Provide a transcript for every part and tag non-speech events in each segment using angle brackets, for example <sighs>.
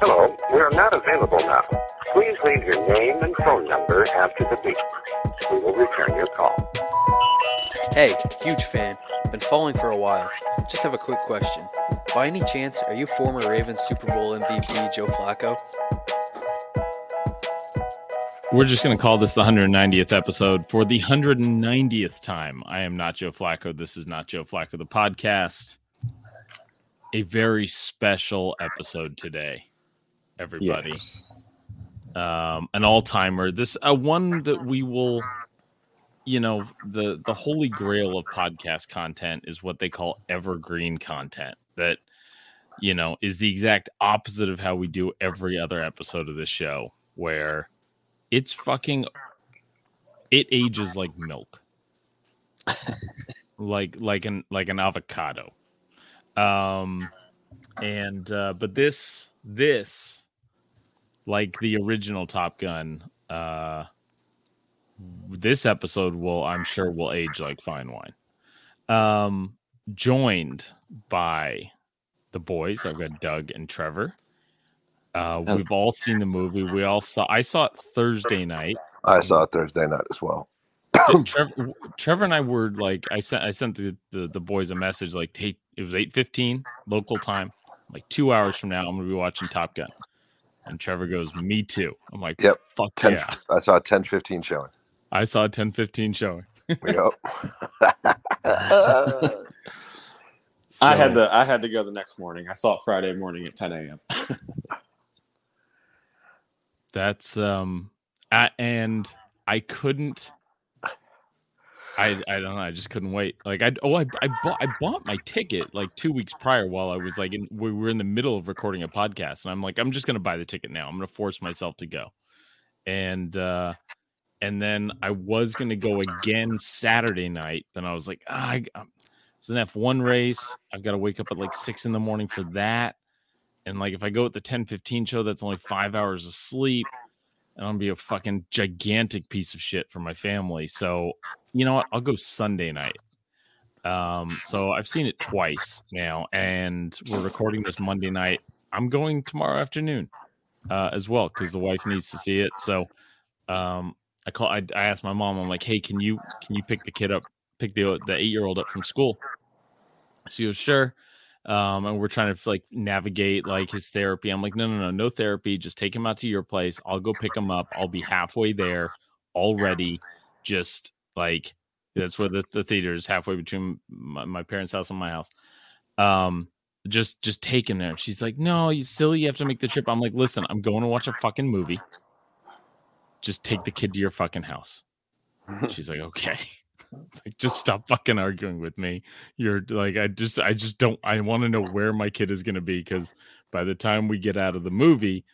Hello, we are not available now. Please leave your name and phone number after the beep. We will return your call. Hey, huge fan. Been following for a while. Just have a quick question. By any chance, are you former Ravens Super Bowl MVP Joe Flacco? We're just going to call this the 190th episode for the 190th time. I am not Joe Flacco. This is not Joe Flacco, the podcast. A very special episode today, everybody. Yes. Um, an all timer. This uh, one that we will, you know, the the holy grail of podcast content is what they call evergreen content. That you know is the exact opposite of how we do every other episode of this show, where it's fucking it ages like milk <laughs> like like an like an avocado um and uh but this this like the original top gun uh this episode will i'm sure will age like fine wine um joined by the boys i've got doug and trevor uh, we've all seen the movie. We all saw. I saw it Thursday night. I saw it Thursday night as well. <clears throat> Trevor, Trevor and I were like, I sent, I sent the, the, the boys a message like, hey, it was eight fifteen local time. Like two hours from now, I'm gonna be watching Top Gun. And Trevor goes, me too. I'm like, Yep. fuck 10, yeah. I saw 10 15 showing. I saw a 10 15 showing. Yep. <laughs> I had So- to I had to go the next morning. I saw it Friday morning at 10 a.m. <laughs> That's um, I, and I couldn't. I I don't know. I just couldn't wait. Like I oh I I bought I bought my ticket like two weeks prior while I was like in we were in the middle of recording a podcast and I'm like I'm just gonna buy the ticket now. I'm gonna force myself to go, and uh, and then I was gonna go again Saturday night. Then I was like ah, I, um, it's an F1 race. I've got to wake up at like six in the morning for that. And like if I go at the 10 15 show, that's only five hours of sleep. And I'm gonna be a fucking gigantic piece of shit for my family. So you know what? I'll go Sunday night. Um, so I've seen it twice now, and we're recording this Monday night. I'm going tomorrow afternoon uh, as well because the wife needs to see it. So um, I call. I, I asked my mom. I'm like, hey, can you can you pick the kid up, pick the the eight year old up from school? She goes, sure. Um, and we're trying to like navigate like his therapy. I'm like, no, no, no, no therapy. Just take him out to your place. I'll go pick him up. I'll be halfway there already. Just like that's where the, the theater is halfway between my, my parents' house and my house. Um, just just take him there. She's like, no, you silly. You have to make the trip. I'm like, listen, I'm going to watch a fucking movie. Just take the kid to your fucking house. <laughs> She's like, okay. <laughs> like, just stop fucking arguing with me. You're like, I just, I just don't. I want to know where my kid is going to be because by the time we get out of the movie,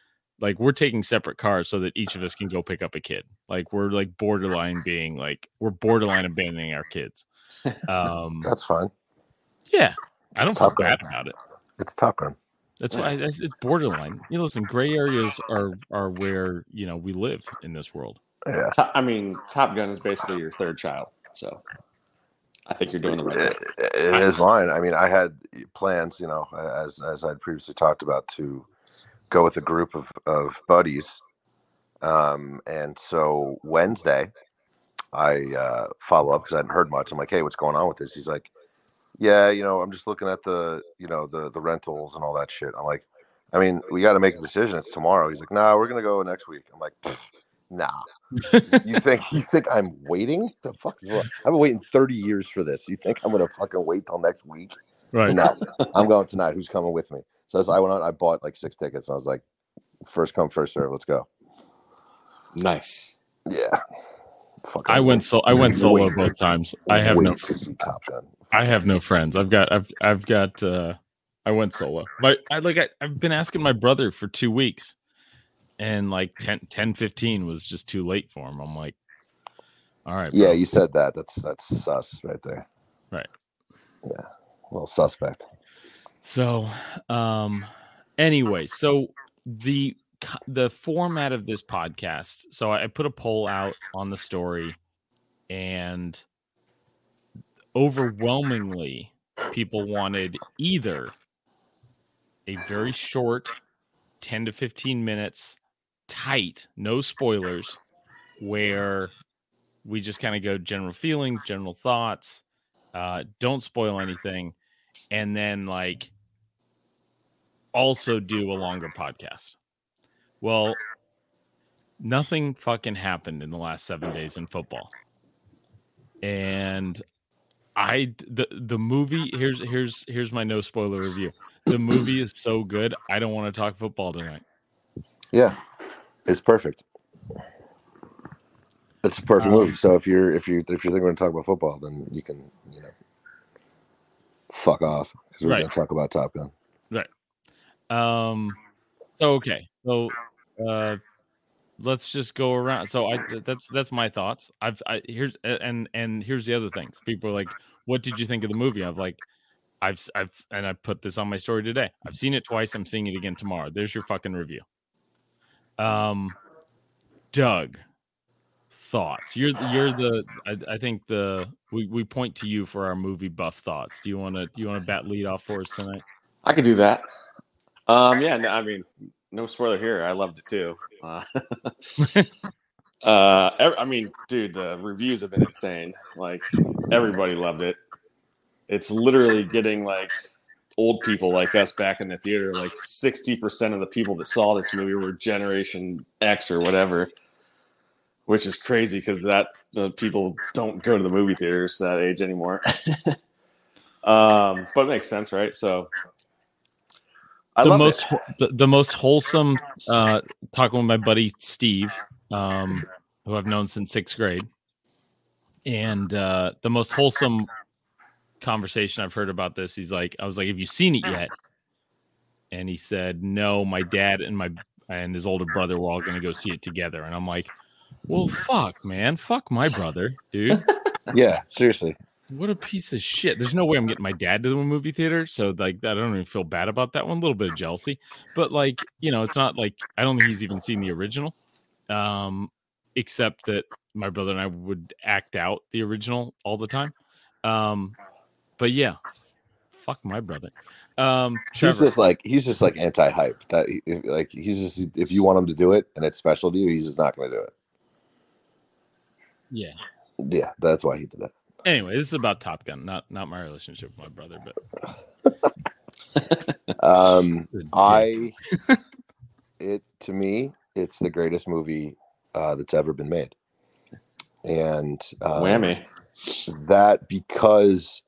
like we're taking separate cars so that each of us can go pick up a kid. Like we're like borderline <laughs> being like we're borderline abandoning our kids. <laughs> Um, That's fine. yeah, I don't feel bad about it. It's Top Gun. That's why that's, it's borderline. You know, listen, gray areas are are where you know we live in this world. Yeah. To- I mean, Top Gun is basically your third child, so I think you're doing the right It, thing. it is mine. I mean, I had plans, you know, as as I'd previously talked about, to go with a group of of buddies. Um, and so Wednesday, I uh, follow up because I hadn't heard much. I'm like, hey, what's going on with this? He's like, yeah, you know, I'm just looking at the, you know, the the rentals and all that shit. I'm like, I mean, we got to make a decision. It's tomorrow. He's like, nah, we're gonna go next week. I'm like, nah. you <laughs> think you think I'm waiting? The fuck is wrong? I've been waiting 30 years for this. You think I'm gonna fucking wait till next week? Right. No, I'm going tonight. Who's coming with me? So as I went out, I bought like six tickets. I was like, first come, first serve. Let's go. Nice. Yeah. Fucking I went so I went <laughs> solo wait. both times. I have no wait to see Top Gun. I have no friends. I've got I've I've got uh I went solo. But I like I, I've been asking my brother for two weeks and like 10, 10 15 was just too late for him. I'm like, all right. Yeah, bro. you said that. That's that's sus right there. Right. Yeah. A little suspect. So, um, anyway, so the the format of this podcast. So I put a poll out on the story, and overwhelmingly, people wanted either a very short 10 to 15 minutes, tight, no spoilers, where we just kind of go general feelings, general thoughts, uh, don't spoil anything, and then like also do a longer podcast. Well, nothing fucking happened in the last seven days in football. And I the the movie here's here's here's my no spoiler review. The movie is so good. I don't want to talk football tonight. Yeah, it's perfect. It's a perfect Um, movie. So if you're if you if you're thinking we're going to talk about football, then you can you know fuck off because we're Right. to talk about Top Gun. Right. Um. So okay. So, uh, let's just go around. So I that's that's my thoughts. I've I here's and and here's the other things. People are like, "What did you think of the movie?" I've like, I've I've and I put this on my story today. I've seen it twice. I'm seeing it again tomorrow. There's your fucking review. Um, Doug, thoughts. You're you're the I, I think the we we point to you for our movie buff thoughts. Do you want to you want to bat lead off for us tonight? I could do that. Um, yeah, no, I mean, no spoiler here. I loved it too. Uh, <laughs> uh, I mean, dude, the reviews have been insane. Like everybody loved it. It's literally getting like old people like us back in the theater. Like sixty percent of the people that saw this movie were Generation X or whatever, which is crazy because that the people don't go to the movie theaters that age anymore. <laughs> um, but it makes sense, right? So. I the love most the, the most wholesome uh talking with my buddy steve um who i've known since sixth grade and uh the most wholesome conversation i've heard about this he's like i was like have you seen it yet and he said no my dad and my and his older brother were all going to go see it together and i'm like well fuck man fuck my brother dude <laughs> Yeah, seriously. what a piece of shit. There's no way I'm getting my dad to the movie theater. So like I don't even feel bad about that one. A little bit of jealousy. But like, you know, it's not like I don't think he's even seen the original. Um, except that my brother and I would act out the original all the time. Um, but yeah. Fuck my brother. Um He's just like he's just like anti-hype. That like he's just if you want him to do it and it's special to you, he's just not going to do it. Yeah. Yeah, that's why he did that. Anyway, this is about Top Gun, not not my relationship with my brother, but <laughs> Um. <laughs> I it to me, it's the greatest movie uh, that's ever been made, and um, Whammy. that because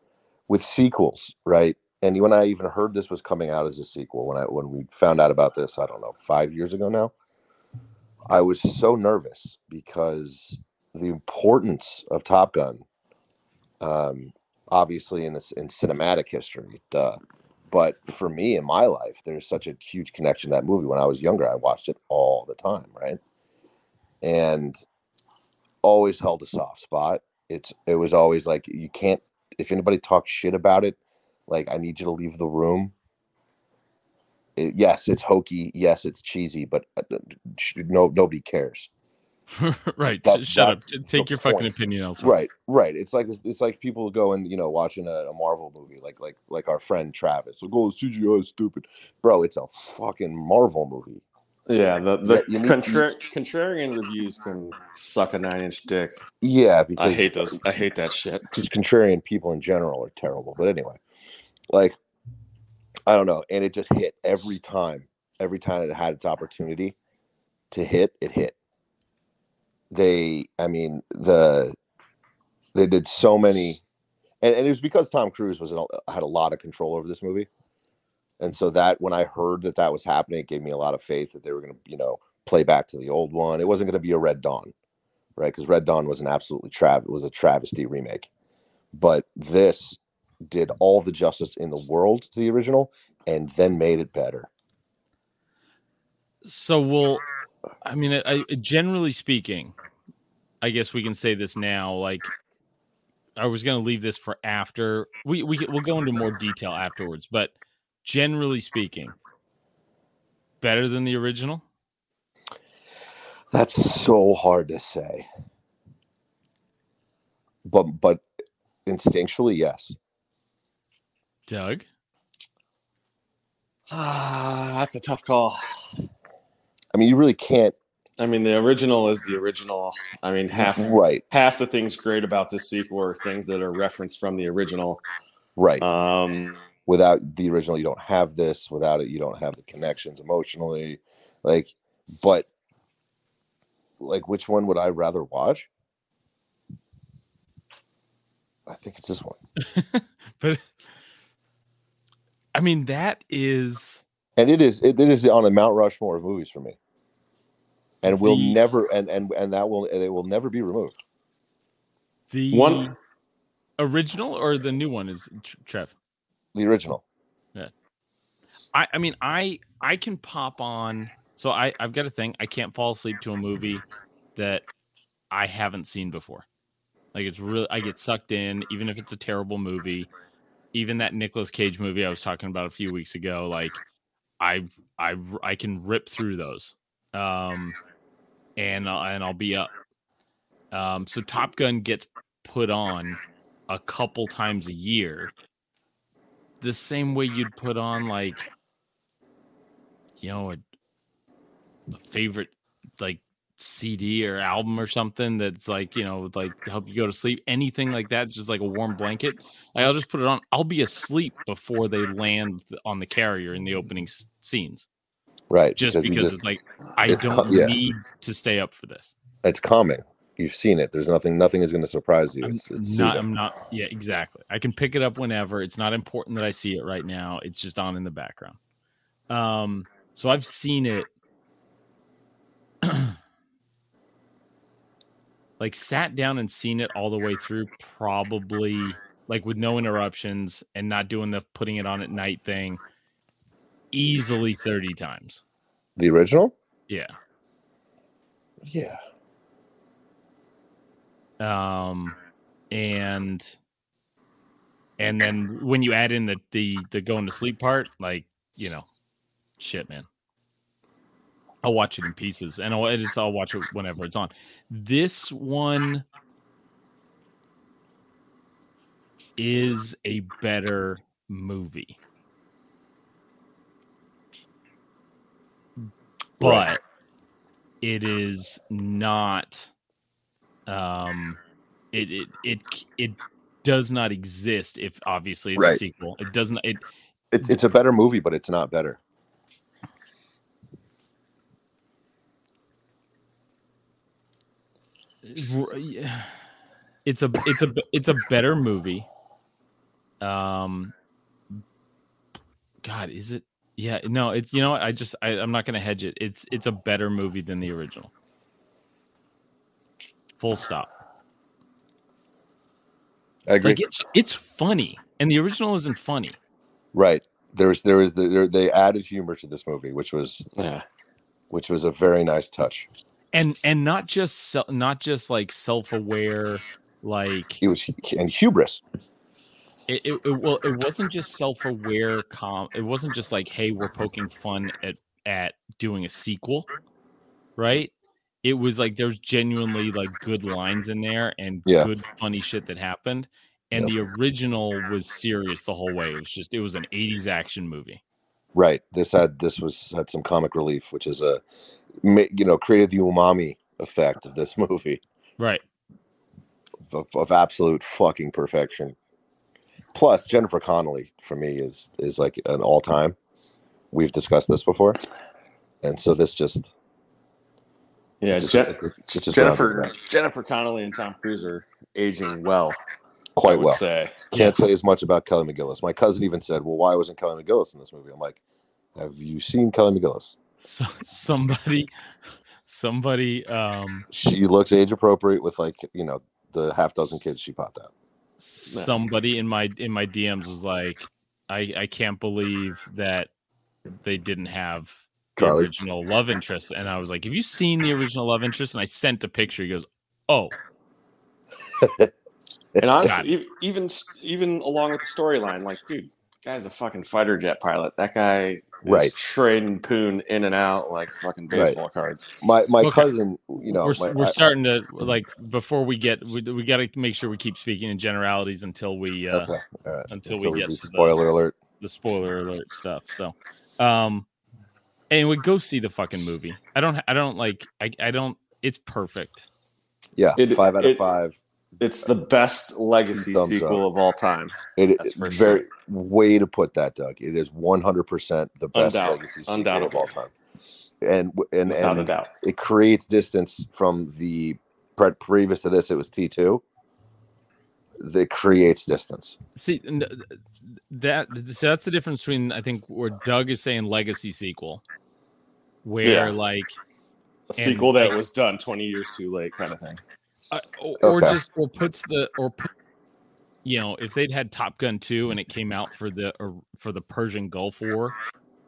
with sequels, right? And when I even heard this was coming out as a sequel, when I when we found out about this, I don't know, five years ago now, I was so nervous because the importance of Top Gun, um, obviously in this in cinematic history, duh. But for me in my life, there's such a huge connection to that movie. When I was younger, I watched it all the time, right? And always held a soft spot it's it was always like you can't if anybody talks shit about it like i need you to leave the room It- yes it's hokey yes it's cheesy but uh, no nobody cares <laughs> right. That- shut up. that's T- the Take your fucking opinion elsewhere. right right it's like it's like people going you know watching a, a marvel movie like like like our friend travis like oh cgi is stupid bro it's a fucking marvel movie Yeah, the the Yeah, you need- contrarian reviews can suck a nine inch dick. yeah because I hate those. I hate that shit. because contrarian people in general are terrible. But anyway, like I don't know, and it just hit every time. Every time it had its opportunity to hit, it hit. They, I mean, the they did so many, and, and it was because Tom Cruise was in a, had a lot of control over this movie, and so that when I heard that that was happening, it gave me a lot of faith that they were going to, you know, play back to the old one. It wasn't going to be a Red Dawn, right? Because Red Dawn was an absolutely trav was a travesty remake but this did all the justice in the world to the original and then made it better. So we'll, I mean, I, I- generally speaking, I guess we can say this now. Like, I was going to leave this for after we we we'll go into more detail afterwards, but generally speaking, better than the original. That's so hard to say. But but instinctually, yes. Doug, Ah, that's a tough call. I mean, you really can't. I mean, the original is the original. I mean, half Right, half the things great about this sequel are things that are referenced from the original. right. Um, Without the original, you don't have this. Without it, you don't have the connections emotionally. Like, but like, which one would I rather watch? I think it's this one. <laughs> but I mean, that is and it is it, it is on the Mount Rushmore of movies for me, and will The- never and and and that will and it will never be removed. the One- original or the new one is Tr- Trev. The original, Yeah. I, I mean, I I can pop on. So I I've got a thing. I can't fall asleep to a movie that I haven't seen before. Like it's really, I get sucked in, even if it's a terrible movie. Even that Nicolas Cage movie I was talking about a few weeks ago, like I I I can rip through those, um, and and I'll be up. Um, so Top Gun gets put on a couple times a year, the same way you'd put on like you know a, a favorite like CD or album or something that's like you know like help you go to sleep anything like that just like a warm blanket I'll just put it on I'll be asleep before they land on the carrier in the opening scenes right? just you because just- it's like I it's don't yeah. need to stay up for this it's calming. You've seen it. There's nothing. Nothing is going to surprise you. I'm It's, it's not. I'm not yeah exactly I can pick it up whenever it's not important that I see it right now it's just on in the background um so I've seen it <clears throat> like sat down and seen it all the way through probably like with no interruptions and not doing the putting it on at night thing easily 30 times. The original. yeah. Yeah. um and and then when you add in the the the going to sleep part like you know shit man. I'll watch it in pieces and i'll just i'll watch it whenever it's on. This one is a better movie but it is not um it it it it does not exist if obviously it's a sequel. It doesn't it It's it's a better movie, but it's not better. <sighs> it's a it's a it's a better movie. Um god is it yeah no it's you know what i just I, i'm not gonna hedge it it's it's a better movie than the original full stop I agree. like it's it's funny and the original isn't funny right. There's there is there, they added humor to this movie, which was yeah. which was a very nice touch. and and not just not just like self-aware like It was and hubris. It, it, it well it wasn't just self-aware com it wasn't just like hey we're poking fun at at doing a sequel right it was like there's genuinely like good lines in there and Yeah. good funny shit that happened and the original was serious the whole way it was just it was an 80s action movie Right. This had this was had some comic relief, which is a you know created the umami effect of this <laughs> movie right of, of absolute fucking perfection. Plus, Jennifer Connelly for me is is like an all time. We've discussed this before, and so this just Yeah, just, Jen- it's just- it's just Jennifer Jennifer Connelly and Tom Cruise are aging well. I quite would well. say. Can't say as much about Kelly McGillis. My cousin even said, "Well, why wasn't Kelly McGillis in this movie?" I'm like, "Have you seen Kelly McGillis? so somebody somebody um She looks age appropriate with like you know the half dozen kids she popped out." Somebody in my in my DMs was like, I I can't believe that they didn't have the original love interest, and I was like, Have you seen the original love interest? And I sent a picture. He goes, Oh, <laughs> And honestly, even even along with the storyline, like, dude, guy's a fucking fighter jet pilot. That guy Right. trading poon in and out like fucking Right. baseball cards. My my Okay. cousin, you know, we're my, we're I- starting to like before we get we, we got to make sure we keep speaking in generalities until we uh okay, all right. until Until we we get do to the- spoiler alert. the spoiler alert stuff. So, um, anyway, go see the fucking movie. I don't. I don't like. I. I don't. It's perfect. Yeah, It- five out of it- five. It's the best legacy Thumbs sequel of all time. It is That's very sure. way to put that, Doug. It is one hundred percent the best Undoubt- legacy sequel of undoubtedly. all time, and and Without a and doubt. it creates distance from the pre- previous to this. It was T two. That creates distance. See that. So that's the difference between I think where Doug is saying legacy sequel, where Yeah. like A sequel that was done 20 years too late, kind of thing. Uh, or, or just or puts the or you know if they'd had Top Gun two and it came out for the or for the Persian Gulf War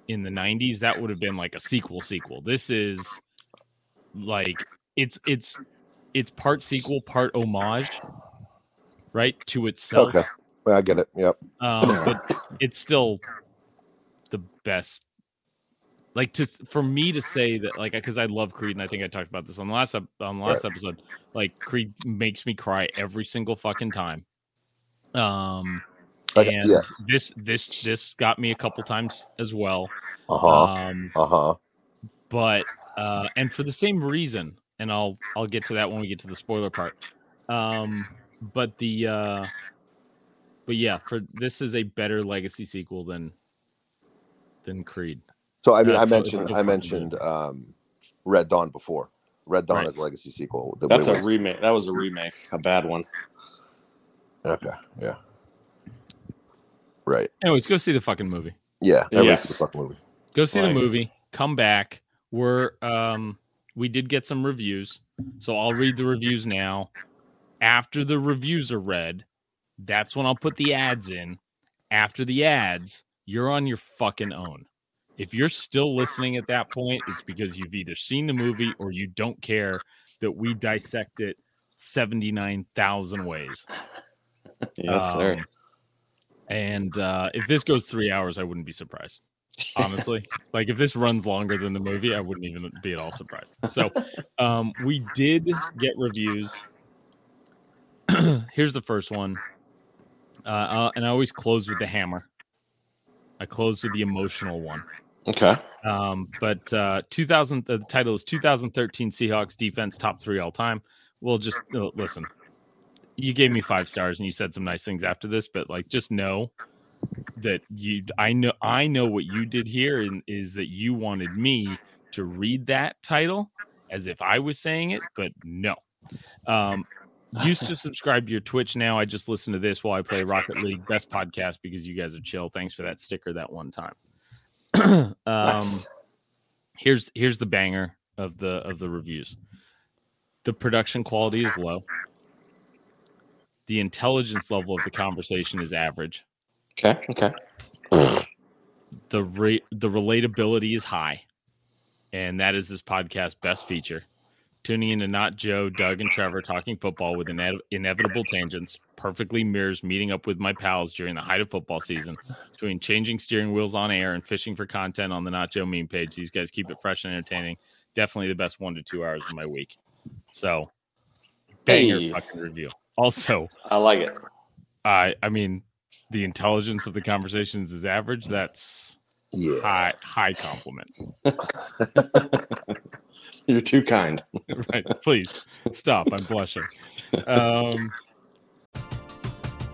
in the '90s, that would have been like a sequel. Sequel. This is like it's it's it's part sequel, part homage, right to itself. Okay. I get it. Yep. Um, but it's still the best. Like to for me to say that, like, because I love Creed, and I think I talked about this on the last on the last episode. Like, Creed makes me cry every single fucking time. Um, Like, and yeah. this this this got me a couple times as well. Uh huh. Um, Uh huh. but uh and for the same reason and i'll i'll get to that when we get to the spoiler part um but the uh but yeah for this is a better legacy sequel than than creed So I mean, I mentioned I mentioned um, Red Dawn before. Red Dawn Right. is a legacy sequel. that That's a went- remake. That was a remake, a bad one. okay. Yeah. Right. anyways go see the fucking movie Yeah. Yes. see the fucking movie. go see Like- the movie come back we're um we did get some reviews so i'll read the reviews now after the reviews are read that's when i'll put the ads in after the ads you're on your fucking own if you're still listening at that point it's because you've either seen the movie or you don't care that we dissect it 79,000 ways Yes, sir. um, And uh, if this goes three hours, I wouldn't be surprised. Honestly, <laughs> like if this runs longer than the movie, I wouldn't even be at all surprised. So, um, we did get reviews. <clears throat> Here's the first one, uh, uh, and I always close with the hammer. I close with the emotional one. Okay. Um, but uh, 2000, the title is 2013 Seahawks defense top three all time. We'll just uh, listen. You gave me five stars and you said some nice things after this, but like just know that you, I know, I know what you did here and is that you wanted me to read that title as if I was saying it, but no. Um, used to subscribe to your Twitch. Now I just listen to this while I play Rocket League. Best podcast because you guys are chill. Thanks for that sticker that one time. <clears throat> um, Nice. here's here's the banger of the of the reviews. The production quality is low. The intelligence level of the conversation is average. Okay. Okay. The rate the relatability is high. And that is this podcast best feature. Tuning into not Joe, Doug, and Trevor talking football with ine- inevitable tangents perfectly mirrors meeting up with my pals during the height of football season. Between changing steering wheels on air and fishing for content on the Nacho meme page, these guys keep it fresh and entertaining. Definitely the best one to two hours of my week. So, banger Hey. fucking review. Also, I like it. I I mean, the intelligence of the conversations is average. That's Yeah. high high compliment. <laughs> You're too kind. <laughs> right. Please stop. I'm blushing. Um,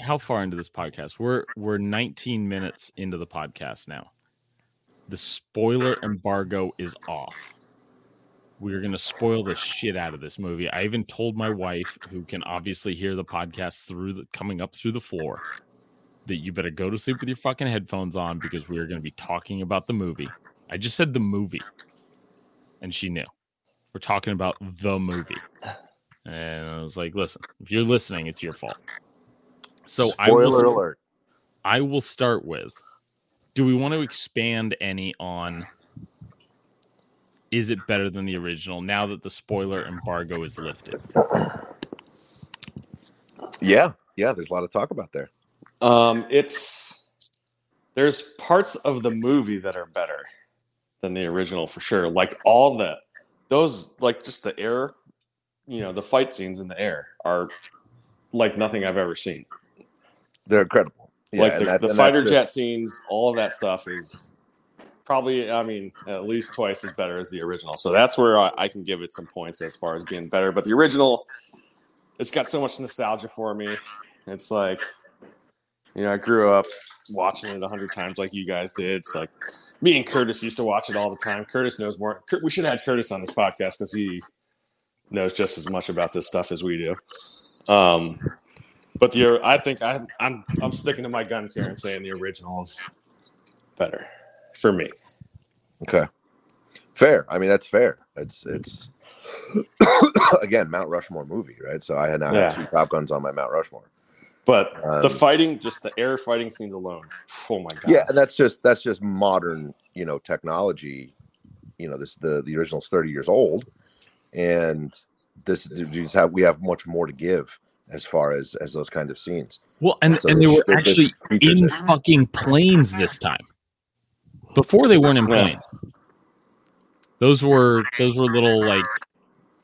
how far into this podcast? We're we're 19 minutes into the podcast now. The spoiler embargo is off. We're gonna spoil the shit out of this movie. I even told my wife, who can obviously hear the podcast through the coming up through the floor, that you better go to sleep with your fucking headphones on because we are gonna be talking about the movie. I just said the movie, and she knew. We're talking about the movie. And I was like, listen, if you're listening, it's your fault. So I will, Spoiler alert. I will start with do we want to expand any on is it better than the original now that the spoiler embargo is lifted? Yeah, yeah. There's a lot of talk about there. Um, it's there's parts of the movie that are better than the original for sure. Like all the those like just the air, you know, the fight scenes in the air are like nothing I've ever seen. They're incredible. Yeah, like the, that- the fighter jet scenes, all of that stuff is probably, I mean, at least twice as better as the original. So that's where I, I can give it some points as far as being better. But the original, it's got so much nostalgia for me. It's like, you know, I grew up watching it a hundred times like you guys did. It's like me and Curtis used to watch it all the time. Curtis knows more. We should have had Curtis on this podcast because he knows just as much about this stuff as we do. Um, but the I think I, I'm I'm sticking to my guns here and saying the original is better for me. Okay. Fair. I mean, that's fair. It's it's <coughs> again Mount Rushmore movie, right? So I had now Yeah. two Top Guns on my Mount Rushmore. But the Um, fighting, just the air fighting scenes alone. Oh my god! Yeah, and that's just that's just modern, you know, technology. You know, this the the original's thirty years old, and this these have we have much more to give as far as as those kind of scenes. Well, and, So and they were actually in it. fucking planes this time. Before they weren't in Yeah. planes. Those were those were little like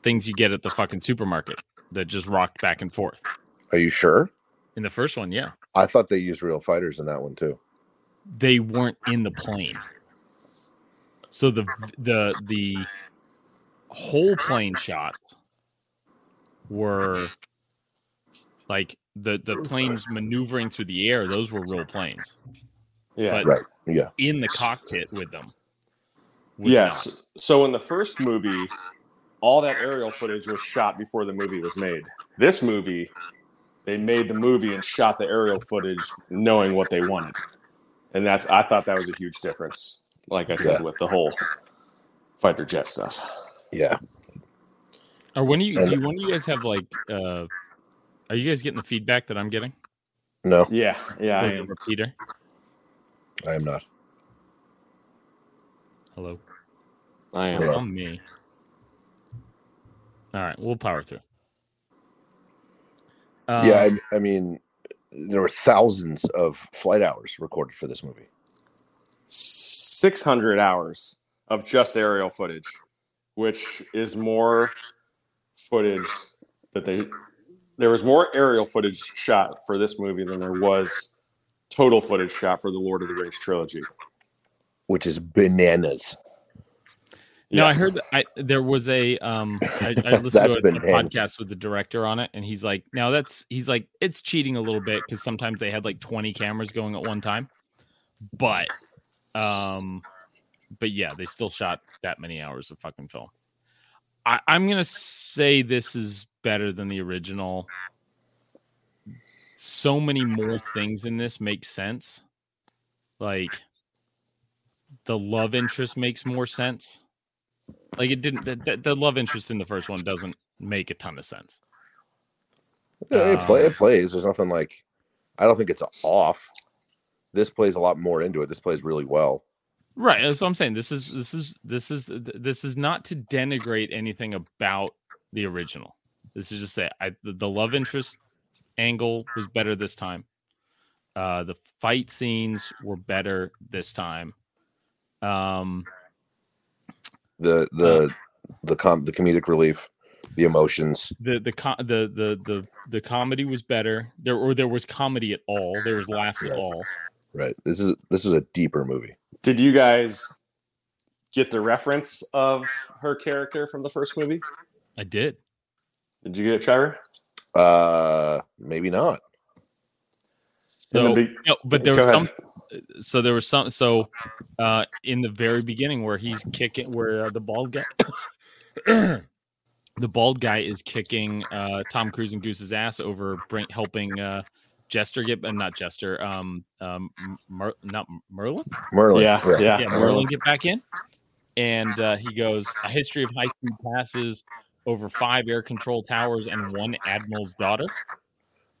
things you get at the fucking supermarket that just rocked back and forth. Are you sure? In the first one, yeah. I thought they used real fighters in that one too. They weren't in the plane. So the the the whole plane shots were like the the planes maneuvering through the air, those were real planes. yeah, But Right. Yeah. in the cockpit with them. yes. not. So in the first movie, all that aerial footage was shot before the movie was made. This movie, they made the movie and shot the aerial footage knowing what they wanted, and that's I thought that was a huge difference. Like I said, Yeah. with the whole fighter jet stuff. Yeah. Or when do you And- do when do you guys have like uh are you guys getting the feedback that I'm getting? No, Yeah, yeah, I am. repeater? I am not. Hello. I am. Hello. on me. All right, we'll power through. Um, yeah, I, I mean, there were thousands of flight hours recorded for this movie. 600 hours of just aerial footage, which is more footage that they there was more aerial footage shot for this movie than there was total footage shot for the Lord of the Rings trilogy. which is bananas. No, Yeah. I heard I there was a um I, I <laughs> listened to a, a podcast with the director on it and he's like, now that's he's like, it's cheating a little bit because sometimes they had like 20 cameras going at one time. But um but yeah, they still shot that many hours of fucking film. I, I'm gonna say this is better than the original. So many more things in this make sense. Like the love interest makes more sense. Like it didn't. The, the- love interest in the first one doesn't make a ton of sense. Yeah, it, play, Um, it plays. There's nothing like. I don't think it's off. This plays a lot more into it. This plays really well. Right. That's what I'm saying. This is this is this is this is not to denigrate anything about the original. This is just say I the, the love interest angle was better this time. Uh, the fight scenes were better this time. Um, The the the com the comedic relief, the emotions. the the co- the the the the comedy was better. There or there was comedy at all. There was laughs at all. Right. This is this is a deeper movie. Did you guys get the reference of her character from the first movie? I did. Did you get it, Trevor? Uh, maybe not. In the So, big- no, but there Go was some ahead. so there was some so uh in the very beginning where he's kicking where uh, the bald guy <coughs> the bald guy is kicking uh tom cruise and goose's ass over bring, helping uh jester get uh, not jester um um Mer, not merlin Merlin. Yeah, yeah. yeah merlin get back in and uh he goes a history of high speed passes over five air control towers and one admiral's daughter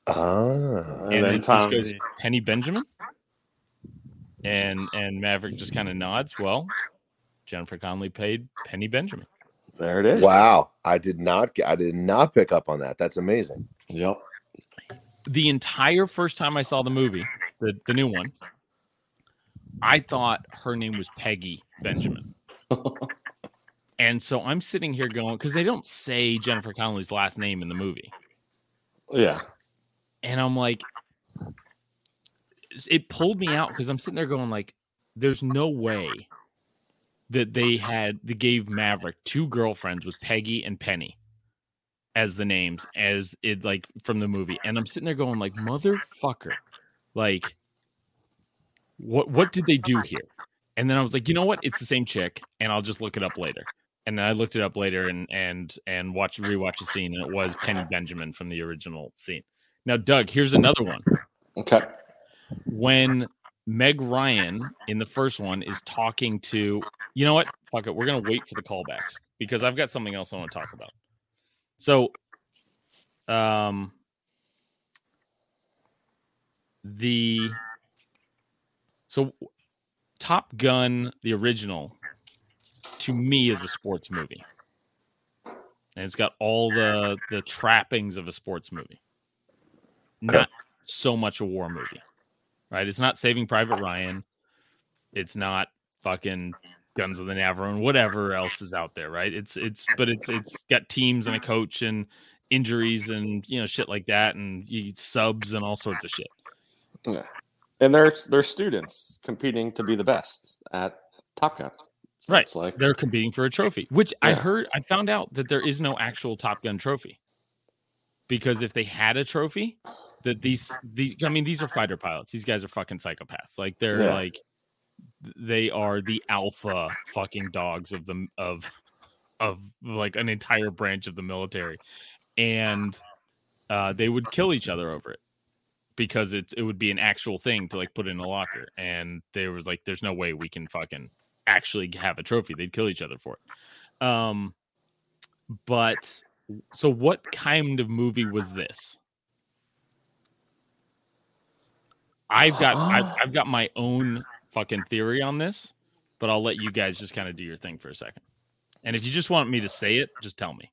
Ah. And and then then Tom- goes Penny Benjamin, and and Maverick just kind of nods. Well, Jennifer Connelly paid Penny Benjamin. There it is. Wow. I did not I did not pick up on that. That's amazing. Yep. The entire first time I saw the movie, the the new one, I thought her name was Peggy Benjamin. <laughs> and so I'm sitting here going because they don't say Jennifer Connelly's last name in the movie. Yeah. and I'm like, it pulled me out because I'm sitting there going like, there's no way that they had they gave Maverick two girlfriends with Peggy and Penny as the names as it like from the movie, and I'm sitting there going like, motherfucker, like, what what did they do here? And then I was like, you know what? It's the same chick, and I'll just look it up later. And then I looked it up later and and and watched rewatch the scene, and it was Penny Benjamin from the original scene. Now, Doug, here's another one. Okay. When Meg Ryan in the first one is talking to, you know what? Fuck it. We're gonna wait for the callbacks because I've got something else I want to talk about. So, um, the so Top Gun, the original, to me is a sports movie, and it's got all the the trappings of a sports movie. Not so much a war movie, right? It's not Saving Private Ryan. It's not fucking Guns of the Navarone, whatever else is out there, right? It's it's but it's it's got teams and a coach and injuries and you know shit like that and you subs and all sorts of shit. Yeah. And they're they're students competing to be the best at Top Gun. Right. It's like They're competing for a trophy, which I heard I found out that there is no actual Top Gun trophy. Because if they had a trophy, that these these I mean these are fighter pilots. These guys are fucking psychopaths. Like they're Yeah. like they are the alpha fucking dogs of the of of like an entire branch of the military. And uh they would kill each other over it because it's it would be an actual thing to like put in a locker and there was like there's no way we can fucking actually have a trophy they'd kill each other for. It um but so what kind of movie was this? I've got I've, <gasps> I've got my own fucking theory on this but i'll let you guys just kind of do your thing for a second. And if you just want me to say it just tell me.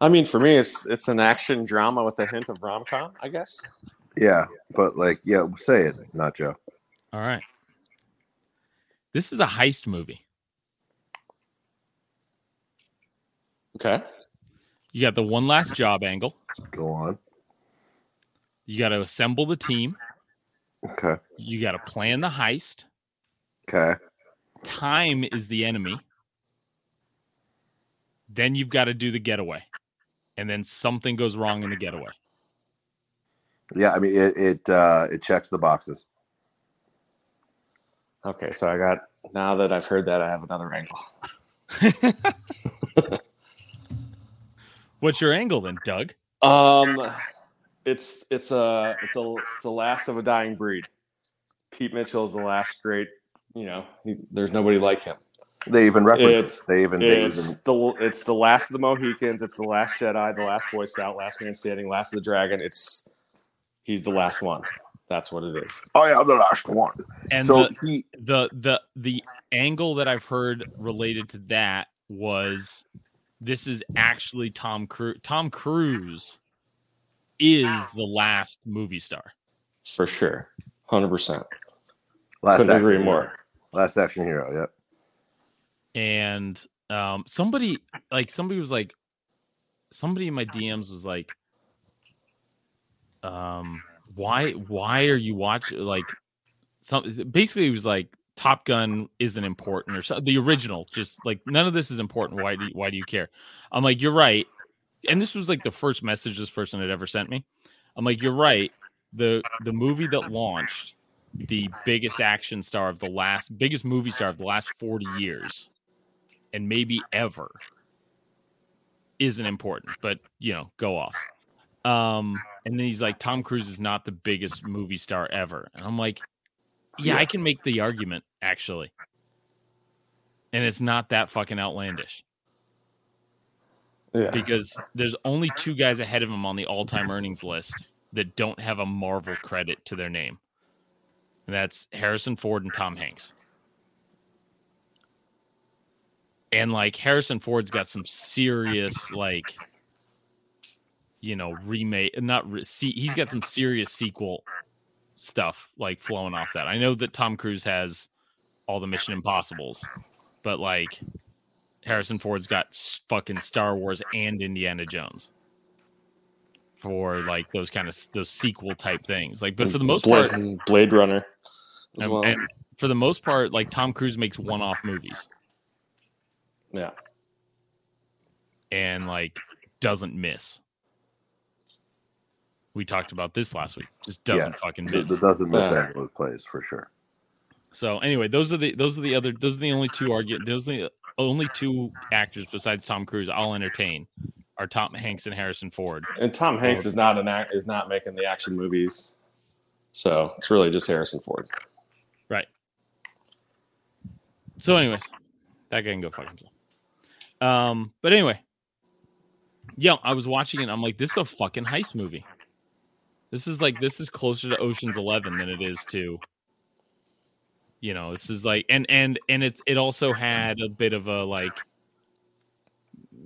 I mean, for me, it's it's an action drama with a hint of rom com, I guess. Yeah, but like, yeah, say it, not Joe. all right this is a heist movie Okay. you got the one last job angle Go on. you got to assemble the team Okay. you got to plan the heist Okay. time is the enemy Then you've got to do the getaway, and then something goes wrong in the getaway. Yeah, I mean it it uh, it checks the boxes. Okay, so I got now that I've heard that I have another angle. <laughs> What's your angle then, Doug? Um, it's it's a it's a it's the last of a dying breed. Pete Mitchell is the last great. You know, he, there's nobody like him. They even reference It's- it. They even they even It's the it's the last of the Mohicans. It's the last Jedi, the last Boy Scout, last man standing, last of the Dragon. It's he's the last one. That's what it is. oh yeah, I'm the last one. And so the, he the the the angle that I've heard related to that was this is actually Tom Cruise. Tom Cruise is the last movie star. For sure, hundred percent. last Couldn't action agree hero. more. Last action hero. Yep. and um somebody like somebody was like somebody in my DMs was like um why why are you watching like some basically it was like Top Gun isn't important or so, the original just like none of this is important why do you, why do you care? I'm like you're right and this was like the first message this person had ever sent me. I'm like you're right the the movie that launched the biggest action star of the last biggest movie star of the last 40 years and maybe ever isn't important but you know go off um and then he's like tom cruise is not the biggest movie star ever. And i'm like yeah, i can make the argument actually. And it's not that fucking outlandish. Yeah, because there's only two guys ahead of him on the all-time earnings list that don't have a marvel credit to their name. And that's harrison ford and tom hanks. And like harrison ford's got some serious like you know remake not re- see he's got some serious sequel stuff like flowing off that i know that tom cruise has all the mission impossibles but like harrison ford's got fucking star wars and indiana jones for like those kind of those sequel type things like but for the mm, most Blade, part Blade Runner as and- well. and for the most part like tom cruise makes one-off movies yeah, and like doesn't miss. We talked about this last week. Just doesn't Yeah. fucking The, miss. the doesn't miss Yeah. angle it plays for sure. So anyway, those are the those are the other those are the only two argue those are the only two actors besides Tom Cruise I'll entertain are Tom Hanks and Harrison Ford. and Tom Hanks is not an act is not making the action movies, so it's really just Harrison Ford. Right. So anyways, that guy can go fuck himself. Um, but anyway. Yeah, I was watching it. I'm like, this is a fucking heist movie. This is like this is closer to Ocean's Eleven than it is to you know, this is like and and and it's it also had a bit of a like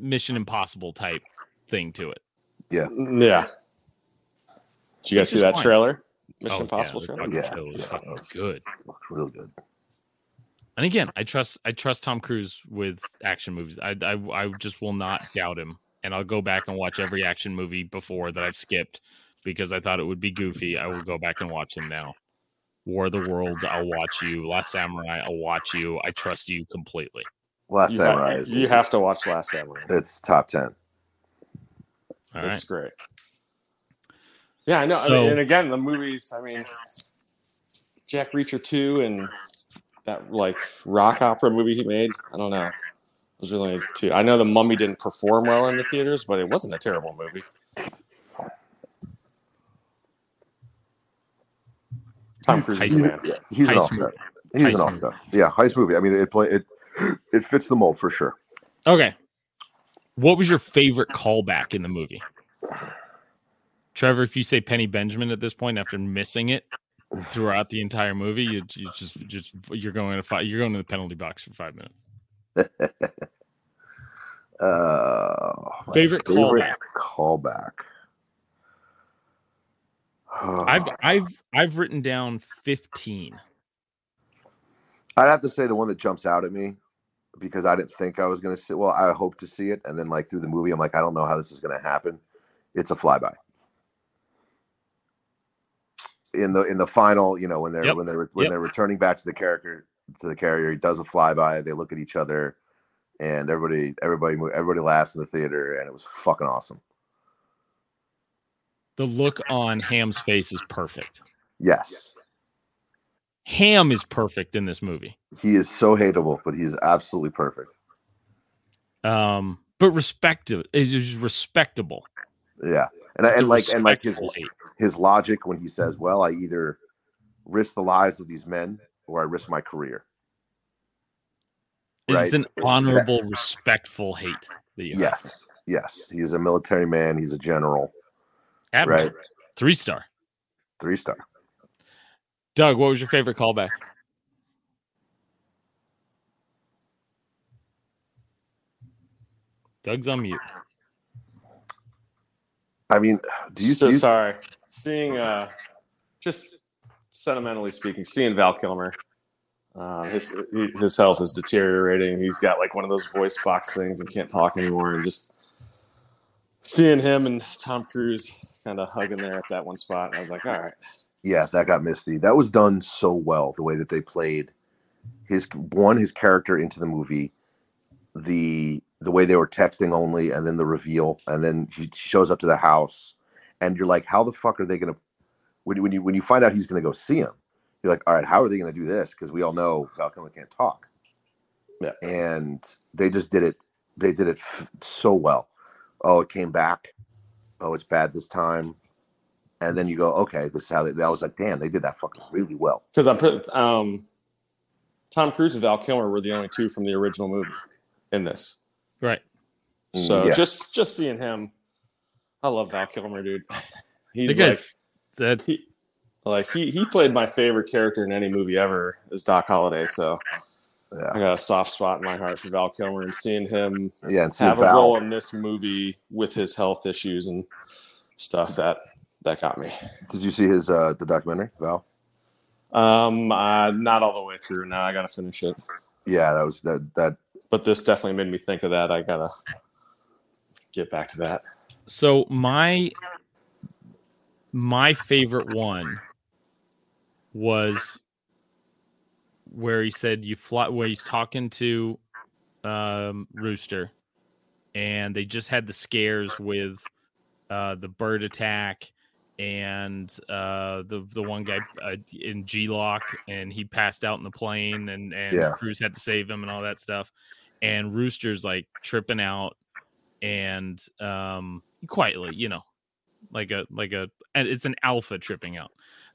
Mission Impossible type thing to it. Yeah. Mm, yeah did you guys Which see that fine. trailer? Mission Oh, Impossible the trailer. fucking Yeah, trailer was yeah, fucking that's- good. Looks real good. And again, I trust I trust Tom Cruise with action movies. I, I I just will not doubt him, and I'll go back and watch every action movie before that I've skipped because I thought it would be goofy. I will go back and watch them now. War of the Worlds, I'll watch you. Last Samurai, I'll watch you. I trust you completely. Last You, Samurai have, is you have to watch Last Samurai. it's top ten. All it's right. great. Yeah, I know. I mean, and again, the movies. I mean, Jack Reacher two and that like rock opera movie he made. I don't know. Those really only two. I know the Mummy didn't perform well in the theaters, but it wasn't a terrible movie. Tom Cruise is the man. Yeah, he's an Heist all star. movie. He's Heist an all movie. star. Yeah, heist movie. I mean, it play it. It fits the mold for sure. Okay. What was your favorite callback in the movie? Trevor, if you say Penny Benjamin at this point after missing it throughout the entire movie, you, you just just you're going to five, you're going to the penalty box for five minutes. <laughs> Uh, my Favorite callback. Callback. Uh, I've I've I've written down fifteen. I'd have to say the one that jumps out at me because I didn't think I was going to see. Well, I hope to see it, and then like through the movie, I'm like, I don't know how this is going to happen. It's a flyby. In the in the final, you know, when they're Yep. when they're when Yep. they're returning back to the character to the carrier, he does a flyby. They look at each other. and everybody everybody everybody laughs in the theater, and it was fucking awesome. The look on Ham's face is perfect. Yes, Ham is perfect in this movie. he is so hateable, but he's absolutely perfect. Um, but respective it is respectable. Yeah, and I- and like and like his hate. his logic when he says, "Well, I either risk the lives of these men or I risk my career." It's right. an honorable, respectful hate that you have. Yes, yes, he's a military man. He's a general. Admiral. Right, Three star. three star. Doug, what was your favorite callback? Doug's on mute. I mean, do you, so do you sorry. Seeing, uh, just sentimentally speaking, seeing Val Kilmer, uh, his his health is deteriorating. He's got like one of those voice box things and can't talk anymore. And just seeing him and Tom Cruise kind of hugging there at that one spot, I was like, all right, Yeah, that got misty. That was done so well. The way that they played his one, his character into the movie, the the way they were texting only, and then the reveal, and then he shows up to the house, and you're like, how the fuck are they gonna? When you when you when you find out he's gonna go see him, you're like, all right, how are they gonna do this? Because we all know Val Kilmer can't talk. Yeah. and they just did it. They did it f- so well. Oh, it came back. Oh, it's bad this time and then you go, okay, this is how they. I was like, damn, they did that fucking really well. because I'm pretty, um, Tom Cruise and Val Kilmer were the only two from the original movie in this. Right. So Yeah. just just seeing him, I love Val Kilmer, dude. <laughs> He's like, that he, like he he played my favorite character in any movie ever is Doc Holliday. So Yeah, I got a soft spot in my heart for Val Kilmer, and seeing him yeah, and seeing have a role in this movie with his health issues and stuff that that got me. Did you see his uh the documentary, Val? Um, uh, not all the way through. Now I got to finish it, Yeah, that was that that. but this definitely made me think of that. I gotta get back to that. so my my favorite one was where he said you fly where he's talking to um rooster and they just had the scares with uh the bird attack and uh the the one guy uh, in G-LOC and he passed out in the plane and and Yeah. Cruise had to save him and all that stuff. And Rooster's like tripping out and um quietly you know like a like a it's an alpha tripping out.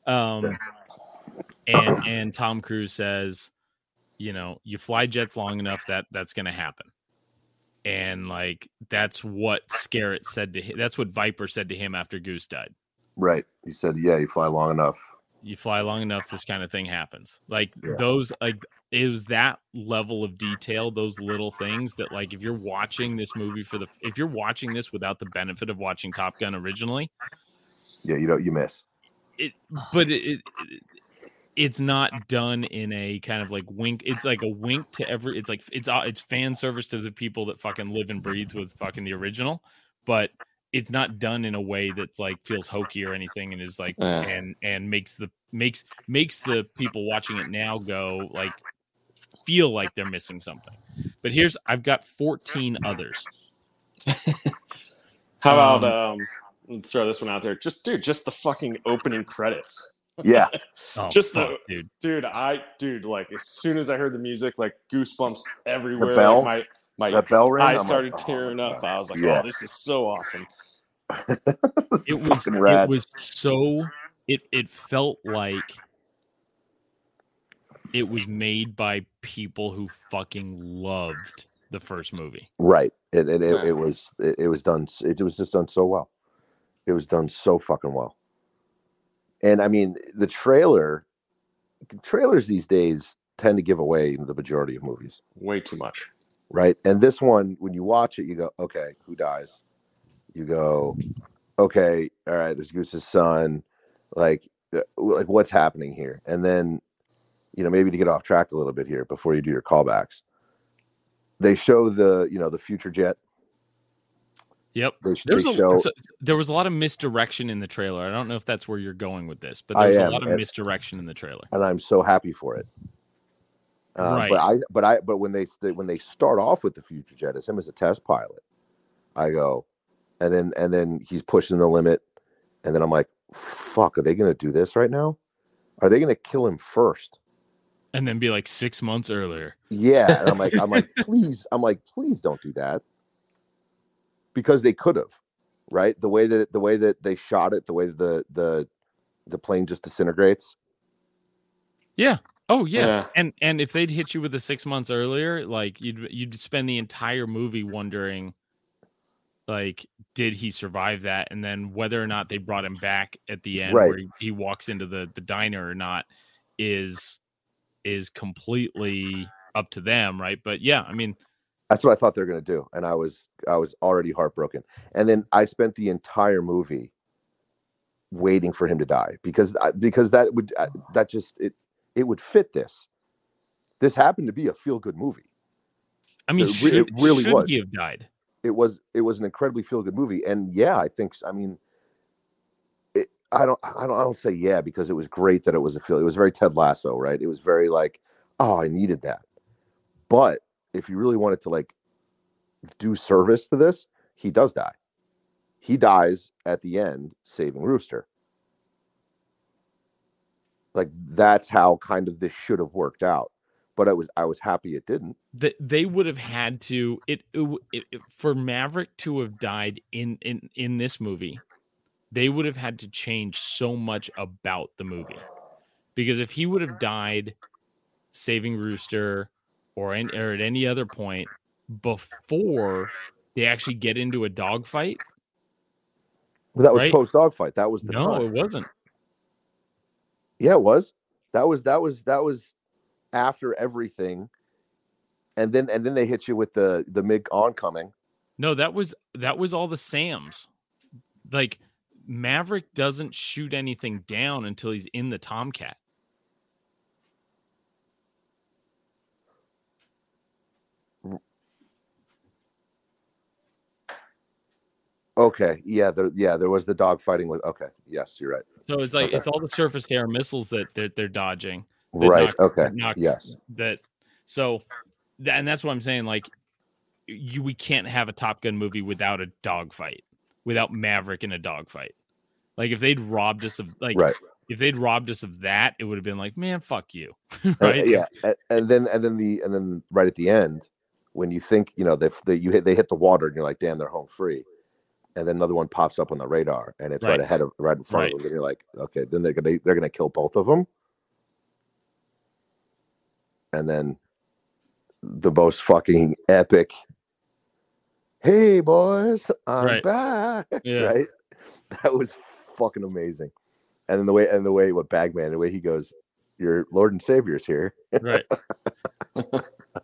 Um and and tom cruise says you know you fly jets long enough that that's going to happen and like that's what Skerritt said to him that's what viper said to him after goose died Right, he said, yeah, you fly long enough. you fly long enough this kind of thing happens like Yeah. those like it was that level of detail those little things that like if you're watching this movie for the if you're watching this without the benefit of watching top gun originally Yeah, you don't you miss. it but it, it it's not done in a kind of like wink it's like a wink to every it's like it's uh, it's fan service to the people that fucking live and breathe with fucking the original but it's not done in a way that's like feels hokey or anything and is like Yeah. and and makes the makes makes the people watching it now go like feel like they're missing something but here's i've got 14 others <laughs> How about um? Let's throw this one out there. Just dude, just the fucking opening credits. Yeah, <laughs> oh, Just the- fuck, dude Dude, I dude, like as soon as I heard the music, like goosebumps everywhere. bell? Like, my my that bell ring. I'm eyes like, started oh tearing up. God. I was like, Yeah. oh, this is so awesome. <laughs> This it is was rad. it was so it it felt like it was made by people who fucking loved the first movie. Right. It it, it, it was it, it was done. s- It, was just done so well. It was done so fucking well. And I mean, the trailer, trailers these days tend to give away the majority of movies, Way too much. right? And this one, when you watch it, you go, okay, who dies? You go, okay, all right. There's Goose's son. Like, uh, like what's happening here? And then, you know, maybe to get off track a little bit here before you do your callbacks, they show the you know the future jet Yep. They, There's they a, show so- there was a lot of misdirection in the trailer. I don't know if that's where you're going with this, but there's a lot of and- misdirection in the trailer. and I'm so happy for it. Um, Right. But I, but I, but when they when they start off with the future jet as him as a test pilot, I go, and then and then he's pushing the limit, and then I'm like, fuck, are they gonna do this right now? Are they gonna kill him first? And then be like six months earlier. Yeah, and I'm like, I'm like, <laughs> please, I'm like, please don't do that, because they could have, right? The way that the way that they shot it, the way that the the the plane just disintegrates. Yeah. Oh yeah. Yeah. And and if they'd hit you with the six months earlier, like you'd you'd spend the entire movie wondering, like, did he survive that? And then whether or not they brought him back at the end, Right. where he, he walks into the the diner or not, is is completely up to them, right? But yeah, I mean, That's what I thought they were going to do, and I was I was already heartbroken. And then I spent the entire movie waiting for him to die because I, because that would <sighs> that just it it would fit this. This happened to be a feel good movie. I mean, It should, it really should was. he have died? It was it was an incredibly feel good movie, and yeah, I think I mean, it, I don't I don't I don't say yeah because it was great that it was a feel. It was very Ted Lasso, right? It was very like oh I needed that. But if you really wanted to like do service to this, he does die. He dies at the end saving Rooster. Like that's how kind of this should have worked out. But I was I was happy it didn't. that they would have had to it, it, it, for Maverick to have died in in in this movie they would have had to change so much about the movie because if he would have died saving Rooster or in, or at any other point before they actually get into a dogfight But that was Right. post dogfight. That was the no time. it wasn't Yeah, it was. That was that was that was after everything. And then and then they hit you with the the MiG oncoming. no that was that was all the SAMs like Maverick doesn't shoot anything down until he's in the Tomcat Okay, yeah, there yeah, there was the dog fighting with okay. Yes, you're right. So it's like Okay. it's all the surface air missiles that they're, they're dodging. that Right. knock- okay. that knocks- Yes. That so, and that's what I'm saying. Like, you we can't have a Top Gun movie without a dogfight, without Maverick in a dogfight. Like if they'd robbed us of like Right. if they'd robbed us of that, it would have been like, man, fuck you, <laughs> Uh, right? yeah. And, and then and then the and then right at the end, when you think, you know, they they you hit they hit the water and you're like, damn, they're home free. And then another one pops up on the radar and it's right, Right. ahead of right in front Right. of them. And you're like, okay, then they're gonna they're gonna kill both of them. And then the most fucking epic. Hey boys, I'm Right. back. <laughs> Yeah. Right? That was fucking amazing. And then the way and the way what Hangman, the way he goes, Your Lord and Savior's here. right. <laughs>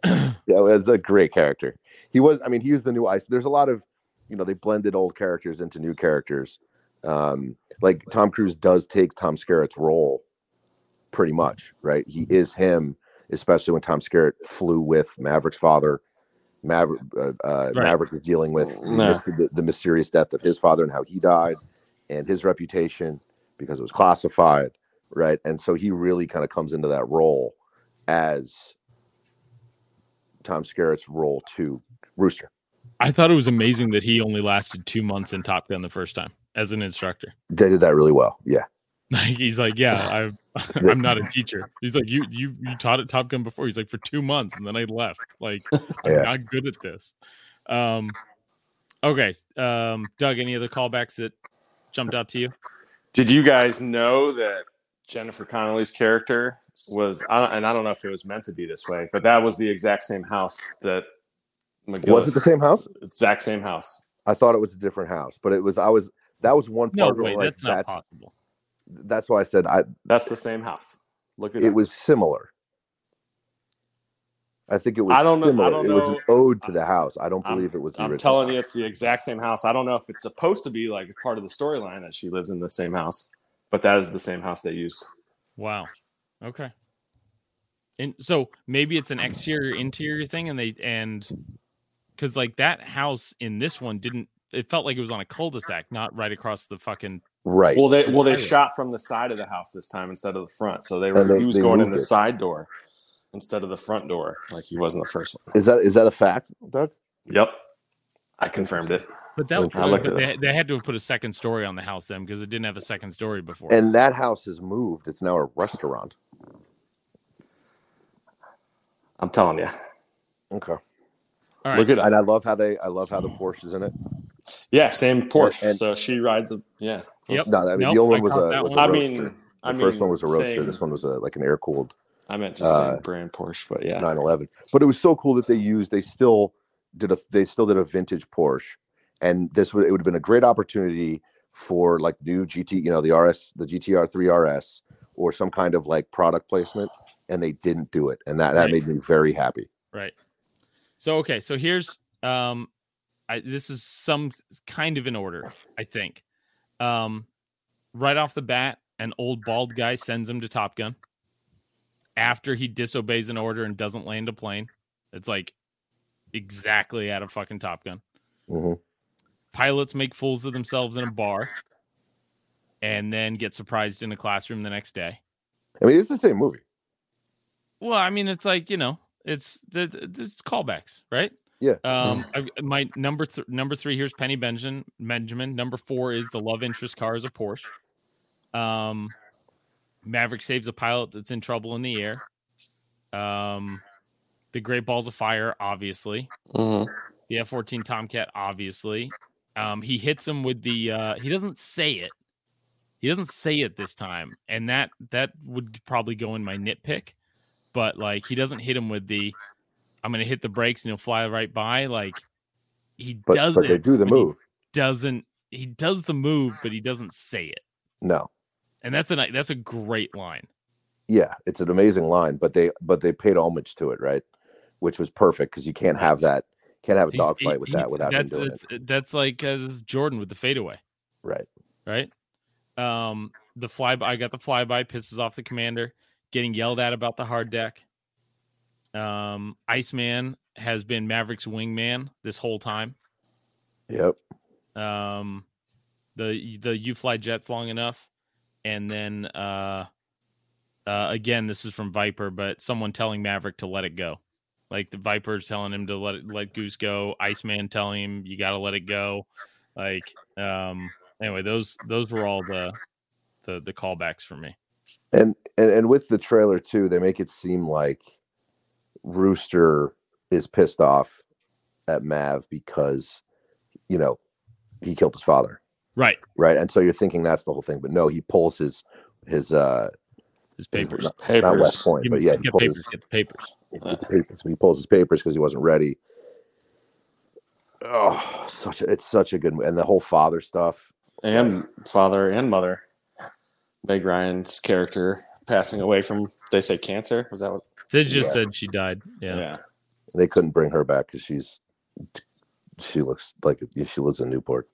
<coughs> Yeah, it's a great character. He was, I mean, he was the new ice. There's a lot of, you know, they blended old characters into new characters. Um, like Tom Cruise does take Tom Skerritt's role pretty much, right? He is him, especially when Tom Skerritt flew with Maverick's father. Maverick, uh, uh, Right. Maverick is dealing with the, the, the mysterious death of his father and how he died and his reputation because it was classified, right? And so he really kind of comes into that role as Tom Skerritt's role to Rooster. I thought it was amazing that he only lasted two months in Top Gun the first time as an instructor. They did that really well. Yeah. Like <laughs> he's like, yeah, <laughs> I, I'm not a teacher. He's like, you you you taught at Top Gun before. He's like, for two months, and then I left. Like, <laughs> I'm not good at this. Um, okay, um, Doug, any other callbacks that jumped out to you? Did you guys know that Jennifer Connelly's character was, and I don't know if it was meant to be this way, but that was the exact same house that McGillis. Was it the same house? Exact same house. I thought it was a different house, but it was. I was. That was one No part. where, way, like, that's not that's possible. that's why I said I. That's the same house. Look at It It was similar. I think it was. I don't know- I don't it was an ode to the house. I don't I'm- believe it was. The I'm original telling house. you, it's the exact same house. I don't know if it's supposed to be like part of the storyline that she lives in the same house, but that is the same house they use. Wow. Okay. And so maybe it's an exterior interior thing, and they and because like that house in this one didn't. It felt like it was on a cul-de-sac, not right across the fucking. Right. Well, they well they Highway. shot from the side of the house this time instead of the front, so they were they- he was going in the it. side door. instead of the front door, like he was in the first one. Is that is that a fact, Doug? Yep, I confirmed it. But that I looked but at they, they had to have put a second story on the house then because it didn't have a second story before. And that house is moved. It's now a restaurant. I'm telling you. Okay. All right. Look at it. And I love how they I love how the Porsche is in it. yeah, same Porsche. And- so she rides a yeah. Yep. No, I mean Nope, the old one was caught a, was one. I roadster. mean, I the mean, first one was a roadster. same- This one was a like an air cooled I meant just Uh, same brand Porsche, but yeah. 911. But it was so cool that they used. They still did a. They still did a vintage Porsche, and this would it would have been a great opportunity for like new GT. You know the RS, the GTR 3 RS, or some kind of like product placement, and they didn't do it, and that that Right. made me very happy. Right. So okay, so here's um I this is some kind of in order, I think. Um right off the bat, an old bald guy sends him to Top Gun after he disobeys an order and doesn't land a plane. It's like exactly out of fucking Top Gun. hmm Pilots make fools of themselves in a bar and then get surprised in a classroom the next day. I mean, it's the same movie. Well, I mean, it's like you know, it's the it's callbacks, right? Yeah. Um, I, my number th- number three here's Penny Benjamin. Benjamin. Number four is the love interest car is a Porsche. Um, Maverick saves a pilot that's in trouble in the air. Um, the Great Balls of Fire, obviously. Mhm. The F fourteen Tomcat, obviously. Um, he hits him with the. Uh, he doesn't say it. He doesn't say it this time, and that that would probably go in my nitpick. But like, he doesn't hit him with the. I'm gonna hit the brakes and he'll fly right by. Like, he But does but it. they do the but he move. doesn't. He does the move, but he doesn't say it. No. And that's a that's a great line. Yeah, it's an amazing line, but they but they paid homage to it, right? Which was perfect because you can't have that. Can't have a dogfight with that without him that's, doing that's, it. that's like uh, this is Jordan with the fadeaway. Right. right? Um, the flyby, I got the flyby, pisses off the commander, getting yelled at about the hard deck. Um, Iceman has been Maverick's wingman this whole time. Yep. Um, the the you fly jets long enough, and then uh, uh, again, this is from Viper, but someone telling Maverick to let it go. Like the Viper's telling him to let it, let Goose go. Iceman telling him you got to let it go. Like um, anyway, those those were all the the the callbacks for me. And, and and with the trailer too, they make it seem like Rooster is pissed off at Mav because you know he killed his father, Right, right? And so you're thinking that's the whole thing, but no, he pulls his his uh his papers. not, Papers. not West Point, but me- yeah, he pulls papers. his, Get the papers. get the papers. He pulls his papers because he wasn't ready. Oh, such a it's such a good and the whole father stuff. and father and mother. Meg Ryan's character passing away from they say cancer. Was that what? They just Yeah. said she died. Yeah. Yeah. They couldn't bring her back because she's she looks like she lives in Newport.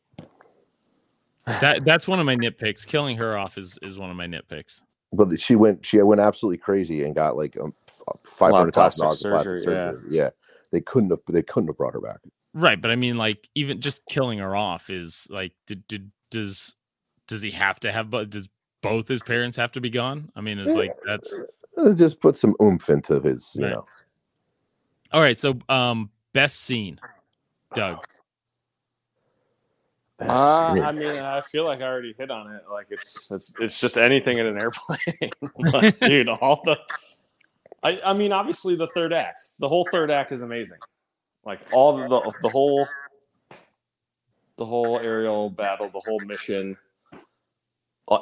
That that's one of my nitpicks. Killing her off is is one of my nitpicks. But she went she went absolutely crazy and got like um, five hundred thousand dollars plastic of plastic surgery, yeah. Yeah. they couldn't have they couldn't have brought her back. Right, but I mean, like, even just killing her off is like, did, did does does he have to have? But does both his parents have to be gone? I mean, it's like that's It just put some oomph into his, you Right. know. all right. So, um, best scene, Doug. Uh. I mean, I feel like I already hit on it. Like it's it's it's just anything in an airplane, <laughs> like, <laughs> dude. All the, I I mean, obviously the third act, the whole third act is amazing. Like all the the whole, the whole aerial battle, the whole mission, uh,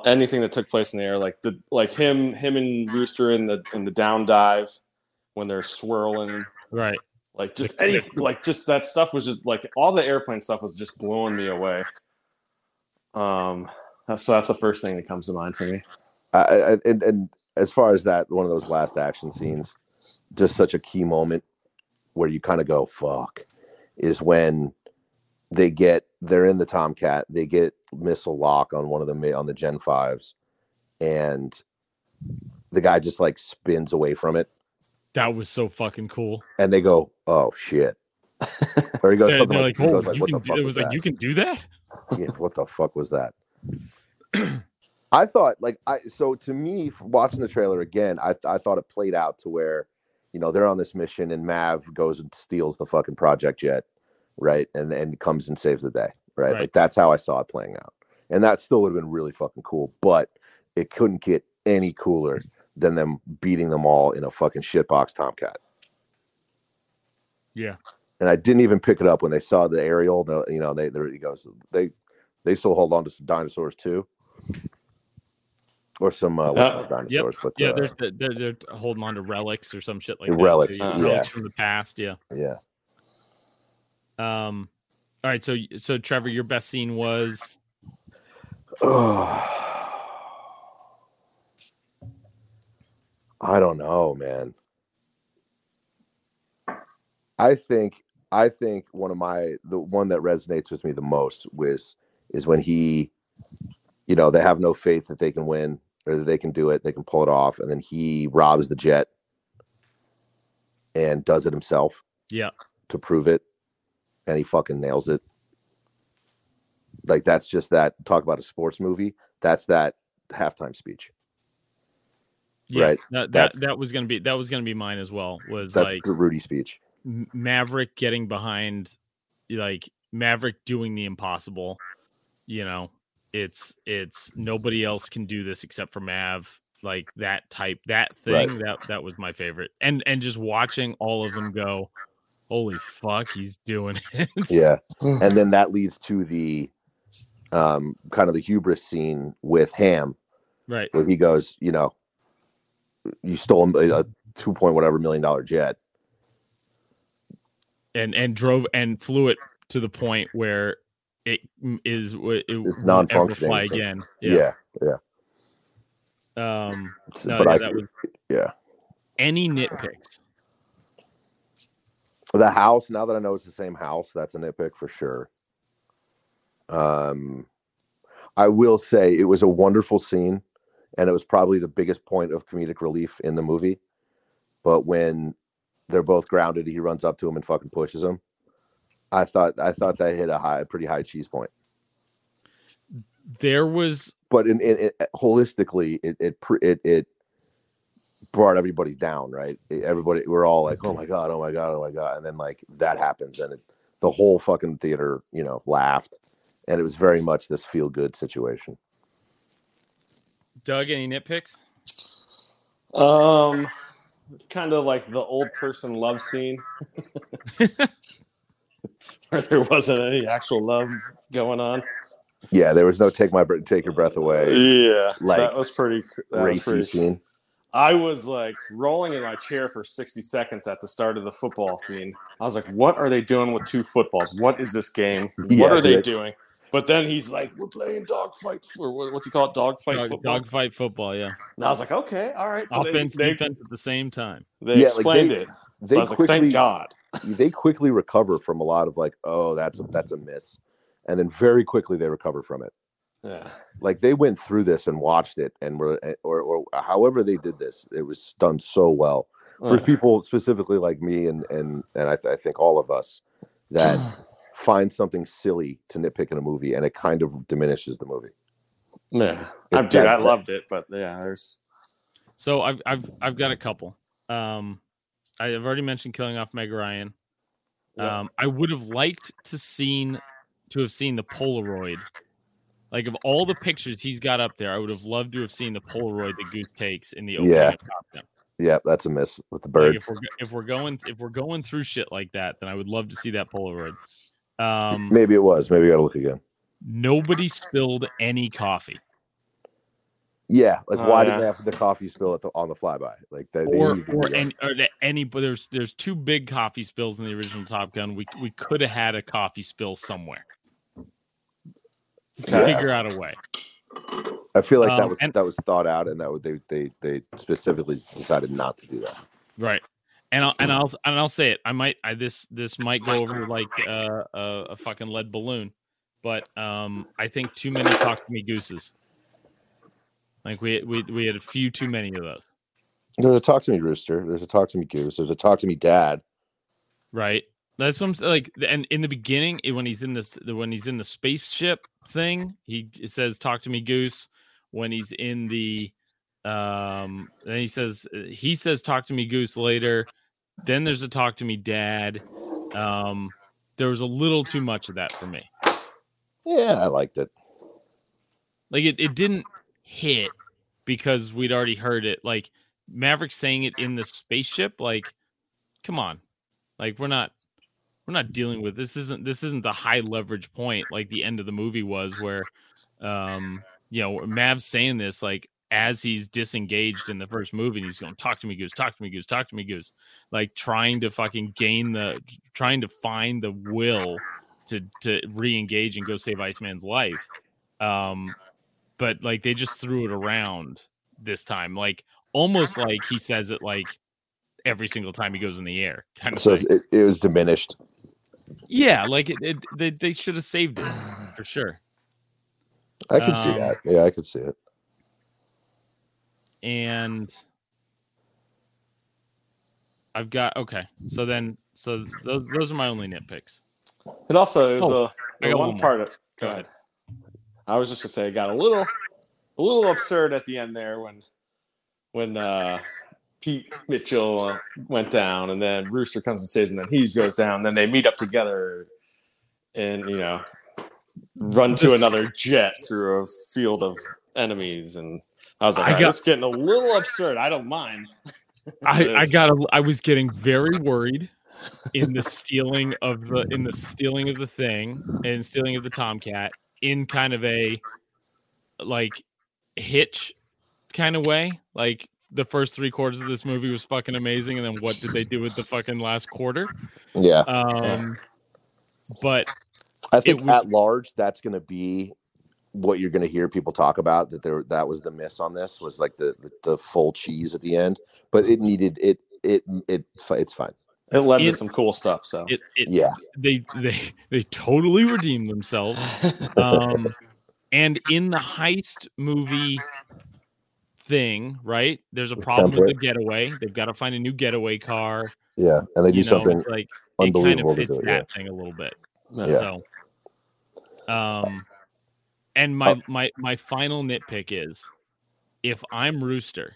anything that took place in the air, like the like him him and Rooster in the in the down dive when they're swirling. Right. like just any like just that stuff was just like all the airplane stuff was just blowing me away. Um that's, so that's the first thing that comes to mind for me. I, I, and, and as far as that, one of those last action scenes, just such a key moment where you kind of go, fuck, is when they get, they're in the Tomcat, they get missile lock on one of the, on the Gen 5s, and the guy just like spins away from it, That was so fucking cool. and they go, oh shit. Or he goes something like, like, oh, goes like what can the fuck it was was like, that? you can do that. yeah, what the fuck was that? <clears throat> I thought like I so to me watching the trailer again, I I thought it played out to where you know, they're on this mission and Mav goes and steals the fucking project jet, right? And and comes and saves the day, right? Right. Like that's how I saw it playing out. And that still would have been really fucking cool, but it couldn't get any cooler than them beating them all in a fucking shitbox Tomcat. Yeah. And I didn't even pick it up when they saw the aerial. The, you know, they there he goes. They they still hold on to some dinosaurs too, or some uh, Uh, are Yep. dinosaurs. But Yeah, uh, they're, they're they're holding on to relics or some shit like that. Relics, too. yeah. relics from the past. Yeah. yeah. Um. All right. So so Trevor, your best scene was <sighs> I don't know, man. I think I think one of my the one that resonates with me the most was is when he, you know, they have no faith that they can win or that they can do it, they can pull it off, and then he robs the jet and does it himself yeah to prove it, and he fucking nails it. Like that's just that talk about a sports movie. That's that halftime speech. yeah Right. that that, that was gonna be that was gonna be mine as well. Was like the Rudy speech. Maverick getting behind, like Maverick doing the impossible. You know, it's it's nobody else can do this except for Mav. Like that type, that Right. thing. That that was my favorite. And and just watching all of them go, holy fuck, he's doing <laughs> it. Yeah. and then that leads to the um kind of the hubris scene with Ham right. where he goes, you know, you stole a, a two point whatever million dollar jet. And and drove and flew it to the point where it is m- it It's non-functioning. Fly again. Yeah. Yeah. Um. No, but yeah, I that was yeah. any nitpicks. The house, now that I know it's the same house, that's an nitpick for sure. Um I will say it was a wonderful scene and it was probably the biggest point of comedic relief in the movie. But when they're both grounded, he runs up to him and fucking pushes him. I thought I thought that hit a high, a pretty high cheese point. There was But in, in, it holistically, it it it it brought everybody down, right? Everybody, we're all like, "Oh my god, oh my god, oh my god," and then like that happens, and it, the whole fucking theater, you know, laughed, and it was very much this feel good situation. Doug. Any nitpicks? Um, kind of like the old person love scene, <laughs> where there wasn't any actual love going on. Yeah, there was no take my breath, take your breath away, Yeah, Like, that was pretty. That was racy pretty. scene. I was like rolling in my chair for 60 seconds at the start of the football scene. I was like, what are they doing with two footballs? What is this game? <laughs> Yeah, what are they dude. doing? But then he's like, we're playing dogfight for what's he call it? Dogfight Dog, football. dogfight football. Yeah. And I was like, okay, all right. So Offense, they, they, defense at the same time. they Yeah, like, explained they- it. So They I was like, quickly, thank God. <laughs> they quickly recover from a lot of like, oh, that's a, that's a miss, and then very quickly they recover from it. Yeah. like they went through this and watched it and were eh, or, or however they did this it was done so well for Uh, people specifically like me and and and I, th- I think all of us that <clears throat> find something silly to nitpick in a movie and it kind of diminishes the movie yeah. It- I, dude, I that- loved it, but yeah, there's. So I've I've I've got a couple. Um, I've already mentioned killing off Meg Ryan. Yeah. Um, I would have liked to seen to have seen the Polaroid. Like of all the pictures he's got up there, I would have loved to have seen the Polaroid that Goose takes in the opening Yeah. of Top Gun. yeah that's a miss with the Like bird if we're if we're going if we're going through shit like that, then I would love to see that Polaroid. Um, maybe it was maybe i gotta look again nobody spilled any coffee, yeah like Oh, why yeah. did they have the coffee spill at the, on the flyby like they, they or need to do or any, or any. But there's there's two big coffee spills in the original Top Gun. We we could have had a coffee spill somewhere. Yeah. Figure out a way. i feel like that um, was and- that was thought out and that would they they they specifically decided not to do that Right. And I'll and I'll and I'll say it. I might I this this might go over like uh, a a fucking lead balloon, but um I think too many talk to me gooses. Like we we we had a few too many of those. there's a talk to me rooster there's a talk to me goose there's a talk to me dad Right. That's what I'm saying. Like, and in the beginning, when he's in this, when he's in the spaceship thing, he says, "Talk to me, Goose." When he's in the, um, then he says, he says, "Talk to me, Goose." Later, then there's a talk to me dad. Um, there was a little too much of that for me. Yeah, I liked it. Like it, it didn't hit because we'd already heard it. Like Maverick saying it in the spaceship, like, come on. Like we're not we're not dealing with this isn't this isn't the high leverage point like the end of the movie was where um you know Mav's saying this like as he's disengaged in the first movie and he's going talk to me goose. Talk to me goose. Talk to me goose. Like trying to fucking gain the trying to find the will to to re-engage and go save Iceman's life um but like they just threw it around this time like almost like he says it like every single time he goes in the air kind of So it, it was diminished. Yeah, like it, it they, they should have saved it for sure. I could see Um, that. Yeah, I could see it. And I've got okay. So then, so those those are my only nitpicks. It also is Oh, a, I the got one one part of. Go Go ahead. I was just gonna say it got a little, a little absurd at the end there when, when uh, Pete Mitchell uh, went down, and then Rooster comes and saves, and then he goes down. Then they meet up together, and you know, run to another jet through a field of enemies, and I was like, I "All right, got- it's getting a little absurd. I don't mind. <laughs> I I got a, I was getting very worried in the stealing of the in the stealing of the thing and stealing of the Tomcat in kind of a like hitch kind of way. Like the first three quarters of this movie was fucking amazing, and then what did they do with the fucking last quarter? Yeah. Um, but I think was- at large, that's going to be what you're going to hear people talk about. That there, that was the miss on this was like the, the the full cheese at the end, but it needed it. It it it's fine. It led to some cool stuff. So it, it Yeah, they they they totally redeemed themselves. <laughs> um, and in the heist movie thing, right? There's a The problem with the getaway. They've got to find a new getaway car. yeah, and they do you know, something it's like it kind unbelievable of to fits do it. that Yeah. thing a little bit. Yeah. So, um, and my Oh. my my final nitpick is, if I'm Rooster,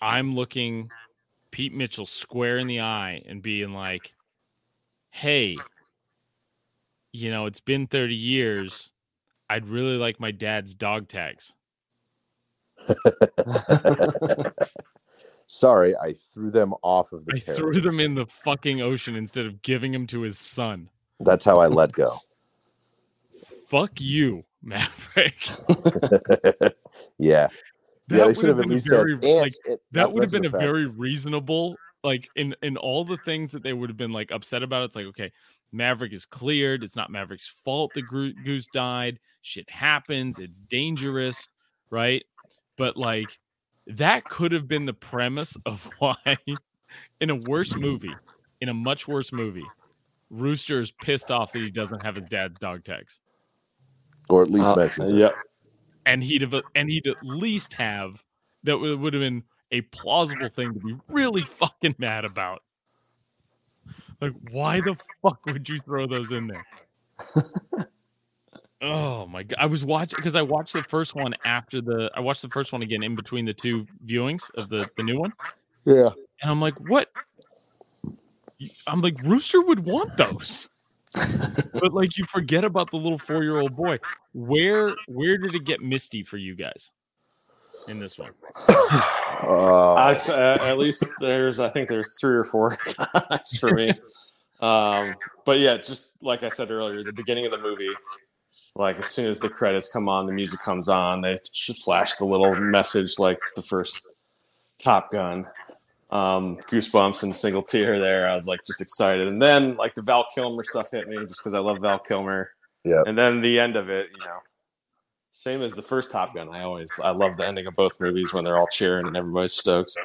I'm looking Pete Mitchell square in the eye and being like, "Hey, you know, it's been 30 years. I'd really like my dad's dog tags." <laughs> Sorry, I threw them off of the. I carrier. threw them in the fucking ocean instead of giving them to his son. That's how I let go. <laughs> Fuck you, Maverick. <laughs> yeah, yeah. They should have have at least very said. Like it, that would have been a fact- very reasonable like in in all the things that they would have been like upset about it's like okay maverick is cleared it's not maverick's fault the goose died shit happens it's dangerous right but like that could have been the premise of <laughs> why in a worse movie in a much worse movie rooster is pissed off that he doesn't have his dad's dog tags or at least Uh, mentions it. yep. and he'd have and he'd at least have that would would have been a plausible thing to be really fucking mad about. Like, why the fuck would you throw those in there? <laughs> oh my god! I was watching because I watched the first one after the I watched the first one again in between the two viewings of the the new one, Yeah, and I'm like, what? I'm like, Rooster would want those. but like you forget about the little four year old boy. Where where did it get misty for you guys in this one? uh, I, uh, at least there's I think there's three or four <laughs> times for me. Um, but yeah, just like I said earlier, the beginning of the movie, like as soon as the credits come on, the music comes on, they should flash the little message like the first Top Gun. Um, goosebumps and single tear there. I was like just excited, and then like the Val Kilmer stuff hit me just because I love Val Kilmer. Yeah. And then the end of it, you know, same as the first Top Gun. I always I love the ending of both movies when they're all cheering and everybody's stoked.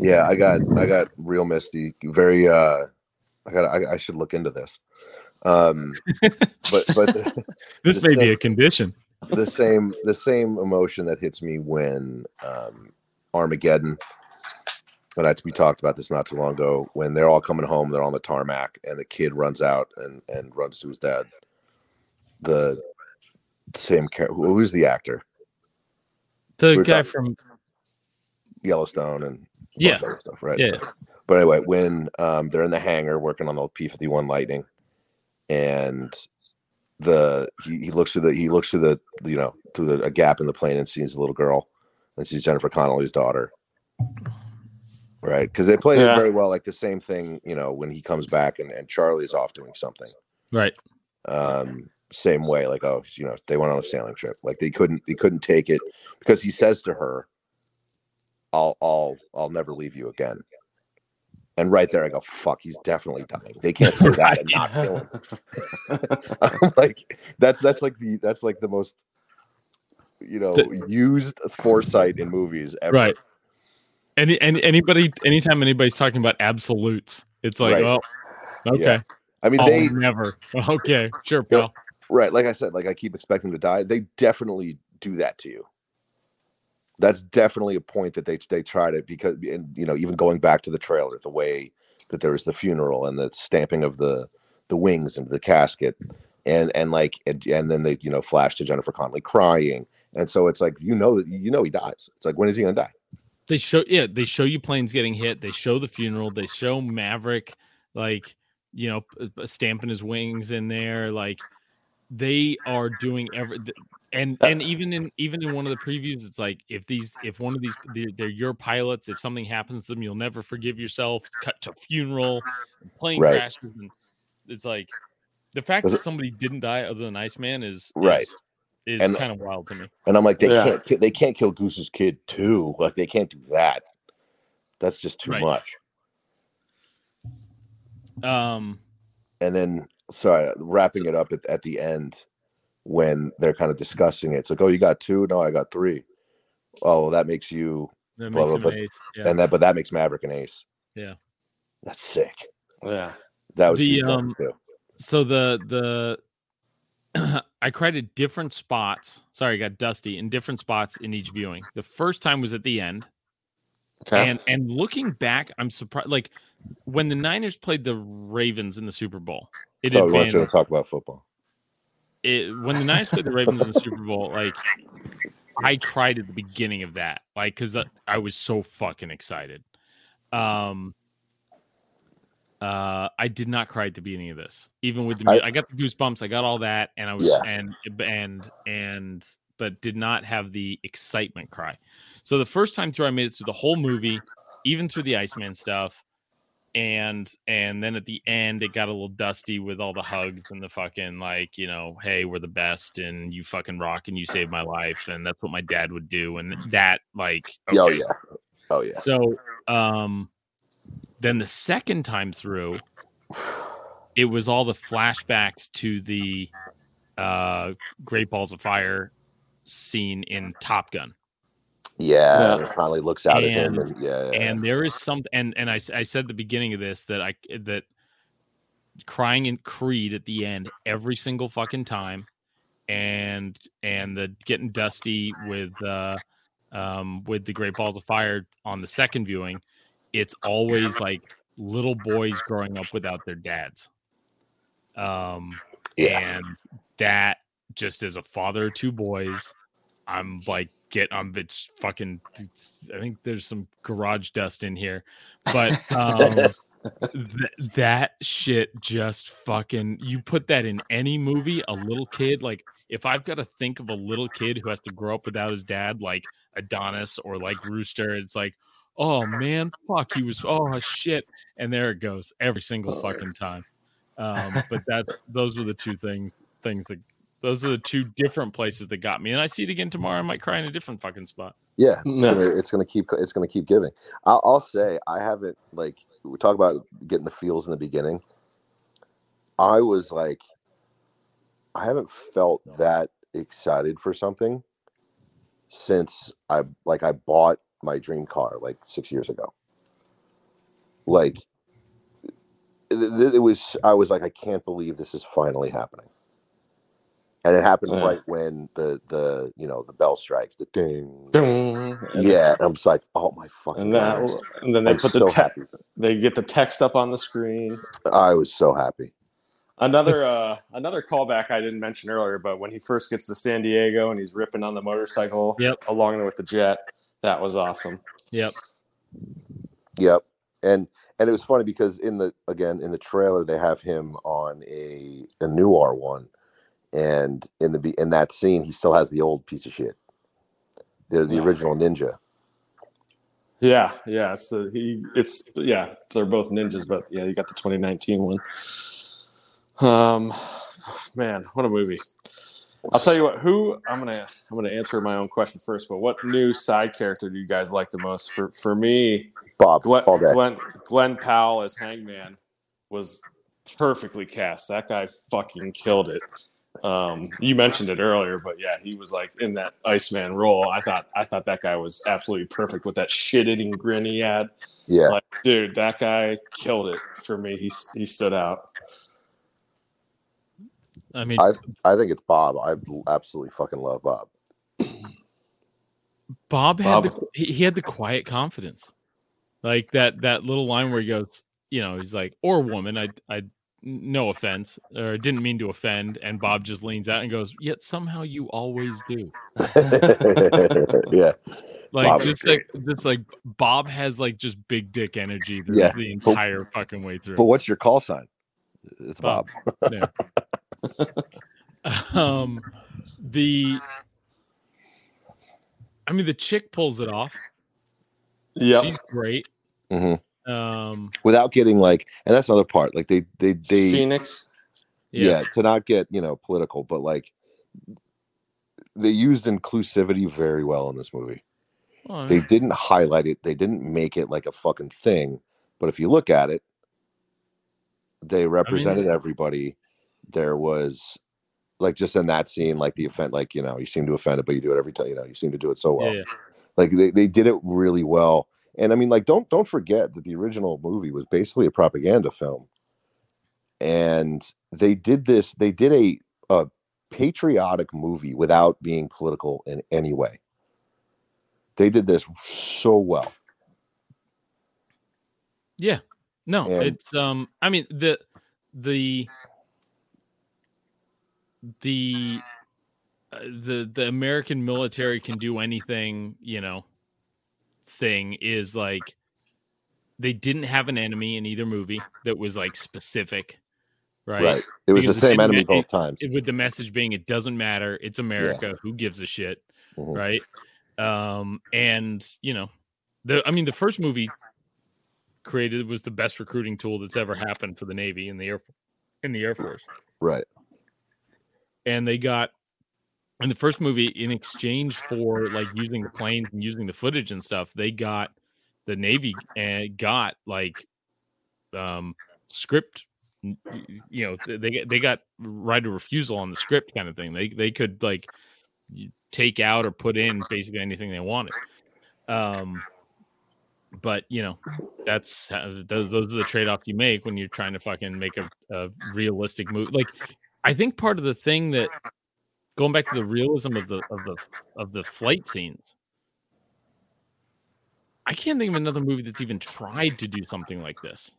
yeah. I got I got real misty. Very. uh I got. I, I should look into this. Um, but but <laughs> This The may be a condition. the same the same emotion that hits me when um, Armageddon. But I, we talked about this not too long ago when they're all coming home, they're on the tarmac, and the kid runs out and and runs to his dad. The same char- who who's the actor? The We're guy from Yellowstone and Yeah. bunch of other stuff, right? Yeah. So- but anyway, when um, they're in the hangar working on the P fifty one Lightning, and the he, he looks through the he looks through the you know through the, a gap in the plane and sees a little girl, and sees Jennifer Connelly's daughter. Right, because they played Yeah. it very well. Like the same thing, you know, when he comes back and, and Charlie's off doing something. Right. um same way like oh you know they went on a sailing trip like they couldn't they couldn't take it because he says to her i'll i'll i'll never leave you again and right there i go fuck he's definitely dying they can't say that and not kill him <laughs> <laughs> I'm like that's that's like the that's like the most you know The- used foresight in movies ever Right. Any, any anybody anytime anybody's talking about absolutes, it's like, Right. Oh, well, okay. Yeah. i mean Oh, they never. <laughs> Okay, sure, Yeah. pal. Right, like I said, like I keep expecting to die. They definitely do that to you. That's definitely a point that they they try to because and you know even going back to the trailer, the way that there was the funeral and the stamping of the the wings into the casket, and and like and, and then they you know flash to Jennifer Connelly crying, and so it's like you know that you know he dies. It's like when is he gonna die? They show yeah, they show you planes getting hit. They show the funeral. They show Maverick like you know stamping his wings in there. Like they are doing every and and even in even in one of the previews, it's like if these if one of these they're, they're your pilots, if something happens to them, you'll never forgive yourself. Cut to funeral, plane Right. crashes, and it's like the fact that somebody didn't die other than Iceman is Right. is, is And- kind of wild to me. And I'm like they Yeah. can't they can't kill Goose's kid too. Like they can't do that. That's just too Right. much. Um, and then sorry wrapping it up at, at the end when they're kind of discussing it it's like oh you got two no i got three oh well, that makes you that Blah, makes blah, him blah. an ace. Yeah. and that but that makes maverick an ace Yeah. that's sick Yeah. that was The, the um, too. so the the <clears throat> I cried at different spots. Sorry, I got dusty in different spots in each viewing. The first time was at the end, Okay. and and looking back, I'm surprised. Like when the Niners played the Ravens in the Super Bowl, it oh had we want you been to talk about football it, when the Niners played the Ravens in the Super Bowl. Like I cried at the beginning of that, like because I, I was so fucking excited. Um. Uh, I did not cry at the beginning of this, even with the. I- I, got the goosebumps. I got all that, and I was Yeah. and and and but did not have the excitement cry. So the first time through, I made it through the whole movie, even through the Iceman stuff, and and then at the end, it got a little dusty with all the hugs and the fucking like, you know, hey, we're the best, and you fucking rock, and you saved my life, and that's what my dad would do, and that like, oh yeah. Oh yeah. So, um, then the second time through, it was all the flashbacks to the uh, Great Balls of Fire scene in Top Gun, yeah, and Connelly looks out at him And- and yeah, yeah, and there is some, and and I, I said the beginning of this that I that crying in Creed at the end every single fucking time, and and the getting dusty with uh, um, with the Great Balls of Fire on the second viewing, it's always like little boys growing up without their dads. Um, yeah. and that just as a father of two boys, I'm like get I'm it's fucking it's, I think there's some garage dust in here, but <laughs> um th- that shit just fucking you put that in any movie, a little kid like if I've got to think of a little kid who has to grow up without his dad, like Adonis or like Rooster, it's like, oh man, fuck, he was oh shit, and there it goes every single fucking time. Um, but that's those were the two things things that those are the two different places that got me. And I see it again tomorrow. I might cry in a different fucking spot. Yeah, <laughs> it's, No. gonna, it's gonna keep it's gonna keep giving. I'll, I'll say I haven't like we talk about getting the feels in the beginning. I was like, I haven't felt that excited for something since I like I bought my dream car like six years ago. Like it, it- it was, I was like, I can't believe this is finally happening. And it happened Yeah. right when the the you know the bell strikes, the ding, Ding. And- yeah, and I'm just like, oh my fucking And, that, and then they I'm put the so te- happy. they get the text up on the screen. I was so happy. Another uh, another callback I didn't mention earlier, but when he first gets to San Diego and he's ripping on the motorcycle Yep. along with the jet, that was awesome. Yep. Yep. And and it was funny because in the again in the trailer they have him on a a noir one, and in the in that scene he still has the old piece of shit. The the Yeah. original ninja. Yeah, yeah, it's the he. It's yeah, they're both ninjas, but yeah, you got the 2019 one. Um, man, what a movie! I'll tell you what. Who I'm gonna I'm gonna answer my own question first. But what new side character do you guys like the most? For for me, Bob Glenn Glenn, Glenn Powell as Hangman was perfectly cast. That guy fucking killed it. Um, you mentioned it earlier, but yeah, he was like in that Iceman role. I thought I thought that guy was absolutely perfect with that shit-eating grin he had. Yeah. Like, dude, that guy killed it for me. He he stood out. I mean, I I think it's Bob. I absolutely fucking love Bob. Bob had Bob- the he, he had the quiet confidence, like that that little line where he goes, you know, he's like, or woman, I I no offense, or didn't mean to offend, and Bob just leans out and goes, yet somehow you always do, <laughs> yeah. like Bob just like just like Bob has like just big dick energy the, Yeah, the but- entire fucking way through. But what's your call sign? It's Bob. Bob. Yeah. <laughs> um, the, I mean, the chick pulls it off. yeah She's great. hmm Um, Without getting like, and that's another part. Like they they they Phoenix. yeah. to not get you know political, but like they used inclusivity very well in this movie. Well, They didn't highlight it. They didn't make it like a fucking thing. But if you look at it, they represented everybody. There was like just in that scene, like the offend, like you know, you seem to offend it, but you do it every time. You know, you seem to do it so well. yeah, Like they, they did it really well. And I mean, like don't don't forget that the original movie was basically a propaganda film. And they did this. They did a a patriotic movie without being political in any way. They did this so well. yeah. No, And- it's um. I mean the the the uh, the the American military can do anything, you know. Thing is like they didn't have an enemy in either movie that was like specific, right? Right. It was Because the same enemy ma- both times. It- with the message being it doesn't matter, it's America, who gives a shit, Mhm. right? Um, and you know, the I mean, the first movie created was the best recruiting tool that's ever happened for the Navy and the Air in the Air Force, Right. and they got in the first movie in exchange for like using the planes and using the footage and stuff, they got the Navy and got like um script you know they they got right of refusal on the script kind of thing. They they could like take out or put in basically anything they wanted. Um but you know that's those those are the trade-offs you make when you're trying to fucking make a, a realistic movie like i think part of the thing that going back to the realism of the of the of the flight scenes I can't think of another movie that's even tried to do something like this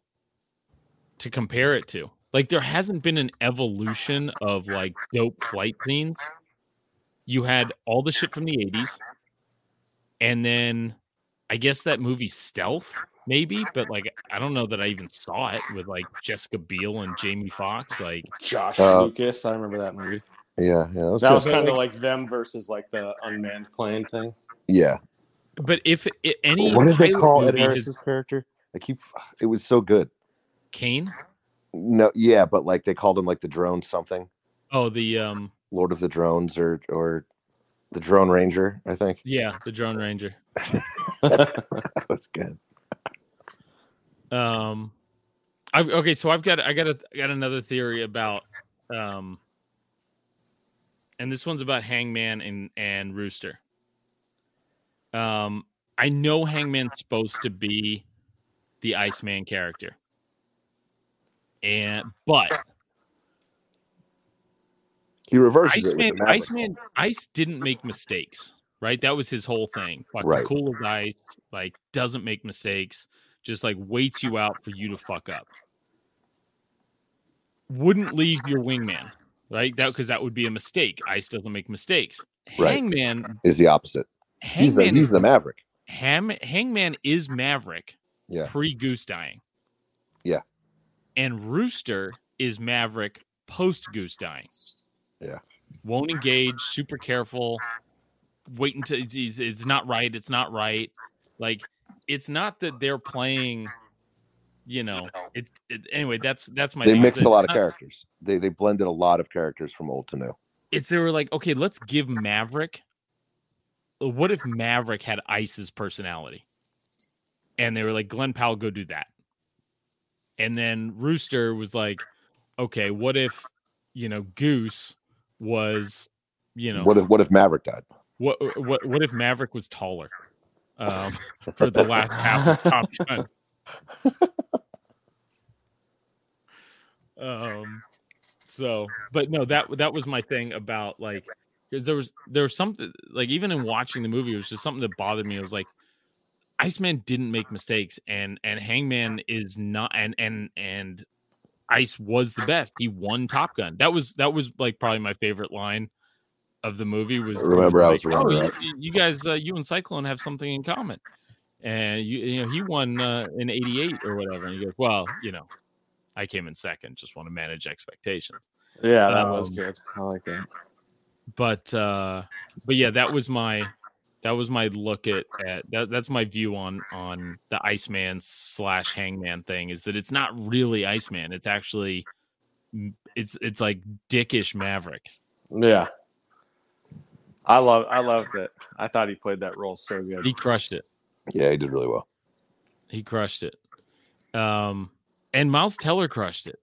to compare it to. Like there hasn't been an evolution of like dope flight scenes. You had all the shit from the 80s and then I guess that movie Stealth maybe, but like I don't know that I even saw it with like Jessica Biel and Jamie Foxx like Josh Uh, Lucas. I remember that movie. Yeah. Yeah. That was That was kind of like them versus like the unmanned plane thing. yeah. but if it, any What did they call Ed movie has- Harris's character? I keep. It was so good. Cain? No, yeah, but like they called him like the drone something, Oh, the um Lord of the Drones, or or the Drone Ranger. I think yeah, the Drone Ranger. <laughs> that was good. Um, I've okay, so I've got I got a I got another theory about um, and this one's about Hangman and and Rooster. Um, I know Hangman's supposed to be the Iceman character, and but He reverses it. Iceman, Maverick. Iceman, Ice didn't make mistakes, right? That was his whole thing. Fucking Right. cool as ice, like doesn't make mistakes, just like waits you out for you to fuck up. Wouldn't leave your wingman, right? That because that would be a mistake. Ice doesn't make mistakes. Right. Hangman, is the opposite. He's the Hangman, he's is, the Maverick. Ham, Hangman is Maverick, Yeah. pre Goose dying. Yeah. And Rooster is Maverick post Goose dying. Yeah. Won't engage, super careful, wait until it's not right, it's not right. Like it's not that they're playing, you know, it's it, anyway, that's that's my they thing, mixed a lot of not- characters. They they blended a lot of characters from old to new. it's they were like, okay, let's give Maverick. What if Maverick had Ice's personality? And they were like, Glenn Powell, go do that. And then Rooster was like, okay, what if, you know, Goose was, you know, What if what if Maverick died? what what what if Maverick was taller? Um, <laughs> for the last half of Top Gun. <laughs> um so but no that that was my thing about like because there was there was something like even in watching the movie it was just something that bothered me. It was like iceman didn't make mistakes and and hangman is not and and and ice was the best. He won top gun. That was that was like probably my favorite line of the movie was Remember, I was like, a oh, runner-up." you, you guys uh, you and cyclone have something in common. And you you know he won uh, in 88 or whatever and he goes well you know i came in second just want to manage expectations Yeah, that was Um, good. I like that. but uh but yeah that was my that was my look at at that, that's my view on on the iceman slash hangman thing is that it's not really iceman it's actually it's it's like dickish maverick Yeah. I love I loved it. I thought he played that role so good. he crushed it Yeah, he did really well. he crushed it um and miles teller crushed it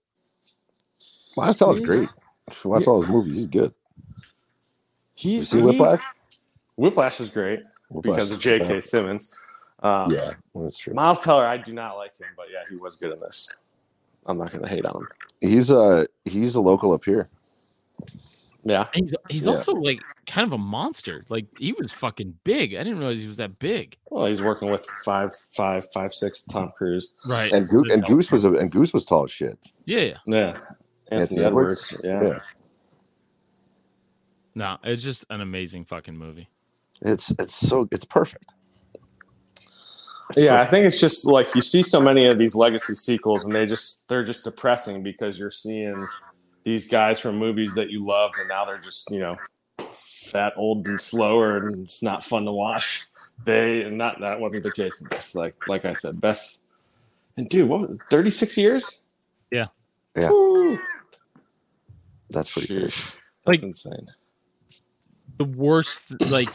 Miles Teller's Yeah. great. Watch all his movies. He's good. You He's see he- Whiplash? Whiplash is great Whiplash because of J.K. bad. Simmons. Um, Yeah, well, that's true. Miles Teller, I do not like him, but yeah, he was good in this. I'm not going to hate on him. He's a he's a local up here. Yeah, he's he's Yeah. also like kind of a monster like he was fucking big i didn't realize he was that big well, he's working with five, five, five, six Tom Cruise. right And Goose, and Goose was a, and Goose was tall as shit. yeah yeah Yeah, Anthony, Anthony Edwards. Edwards? Yeah. Yeah. no it's just an amazing fucking movie It's it's so it's perfect. It's Yeah, I think it's just like you see so many of these legacy sequels, and they just they're just depressing because you're seeing these guys from movies that you loved, and now they're just you know fat, old, and slower, and it's not fun to watch. They and not that wasn't the case in this. Like like I said, best and dude, what was thirty six years? Yeah. Yeah. Woo. that's pretty crazy. Sheesh. Like- That's insane. the worst like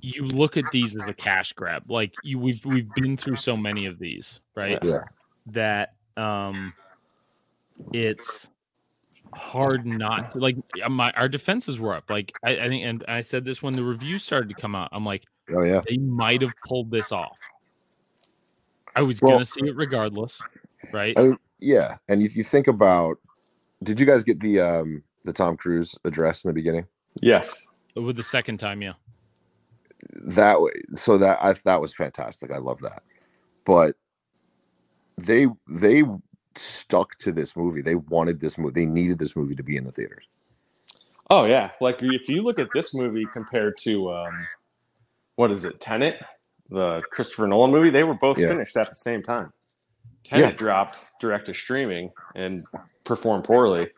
you look at these as a cash grab like you we've we've been through so many of these right Yeah. that um it's hard not to like my our defenses were up like I, I think and i said this when the review started to come out i'm like Oh yeah. they might have pulled this off i was Well- gonna see it regardless right I, yeah. And if you think about, did you guys get the um the Tom Cruise address in the beginning? Yes. with the second time yeah That way, so that I that was fantastic. I love that. But they they stuck to this movie. They wanted this movie. They needed this movie to be in the theaters. Oh yeah, like if you look at this movie compared to um, what is it, Tenet, the Christopher Nolan movie, they were both Yeah. finished at the same time. Tenet Yeah. dropped direct to streaming and performed poorly.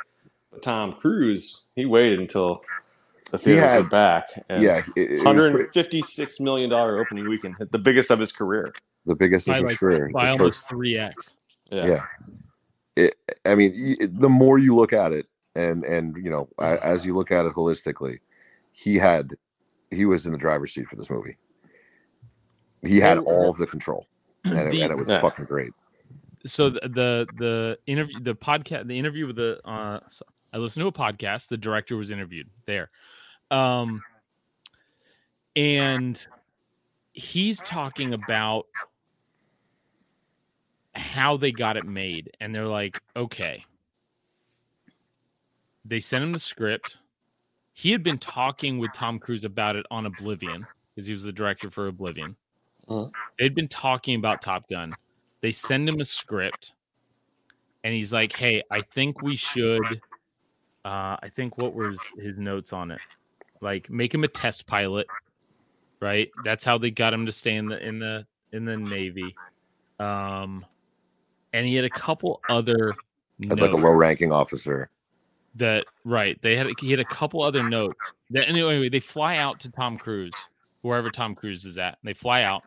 But Tom Cruise, he waited until the He theaters had- were back. And yeah, it- it was hundred pretty- and fifty-six million dollar opening weekend, the biggest of his career. the biggest of by his like career. by His almost 3x Yeah, yeah. It, I mean, y- the more you look at it, and and you know, a- as you look at it holistically, he had he was in the driver's seat for this movie. He had all of the control, <clears throat> and it, and it was Yeah. fucking great. so the the, the interview the podcast the interview with the uh so i listened to a podcast the director was interviewed there um and he's talking about how they got it made and they're like okay. They sent him the script. He had been talking with tom cruise about it on oblivion because he was the director for oblivion. Mhm. they'd been talking about top gun. They send him a script and he's like hey i think we should uh i think what was his notes on it? Like make him a test pilot right? That's how they got him to stay in the in the in the navy. Um, and he had a couple other As like a low ranking officer. that right. They had he had a couple other notes that anyway. They fly out to Tom Cruise, wherever Tom Cruise is at. And They fly out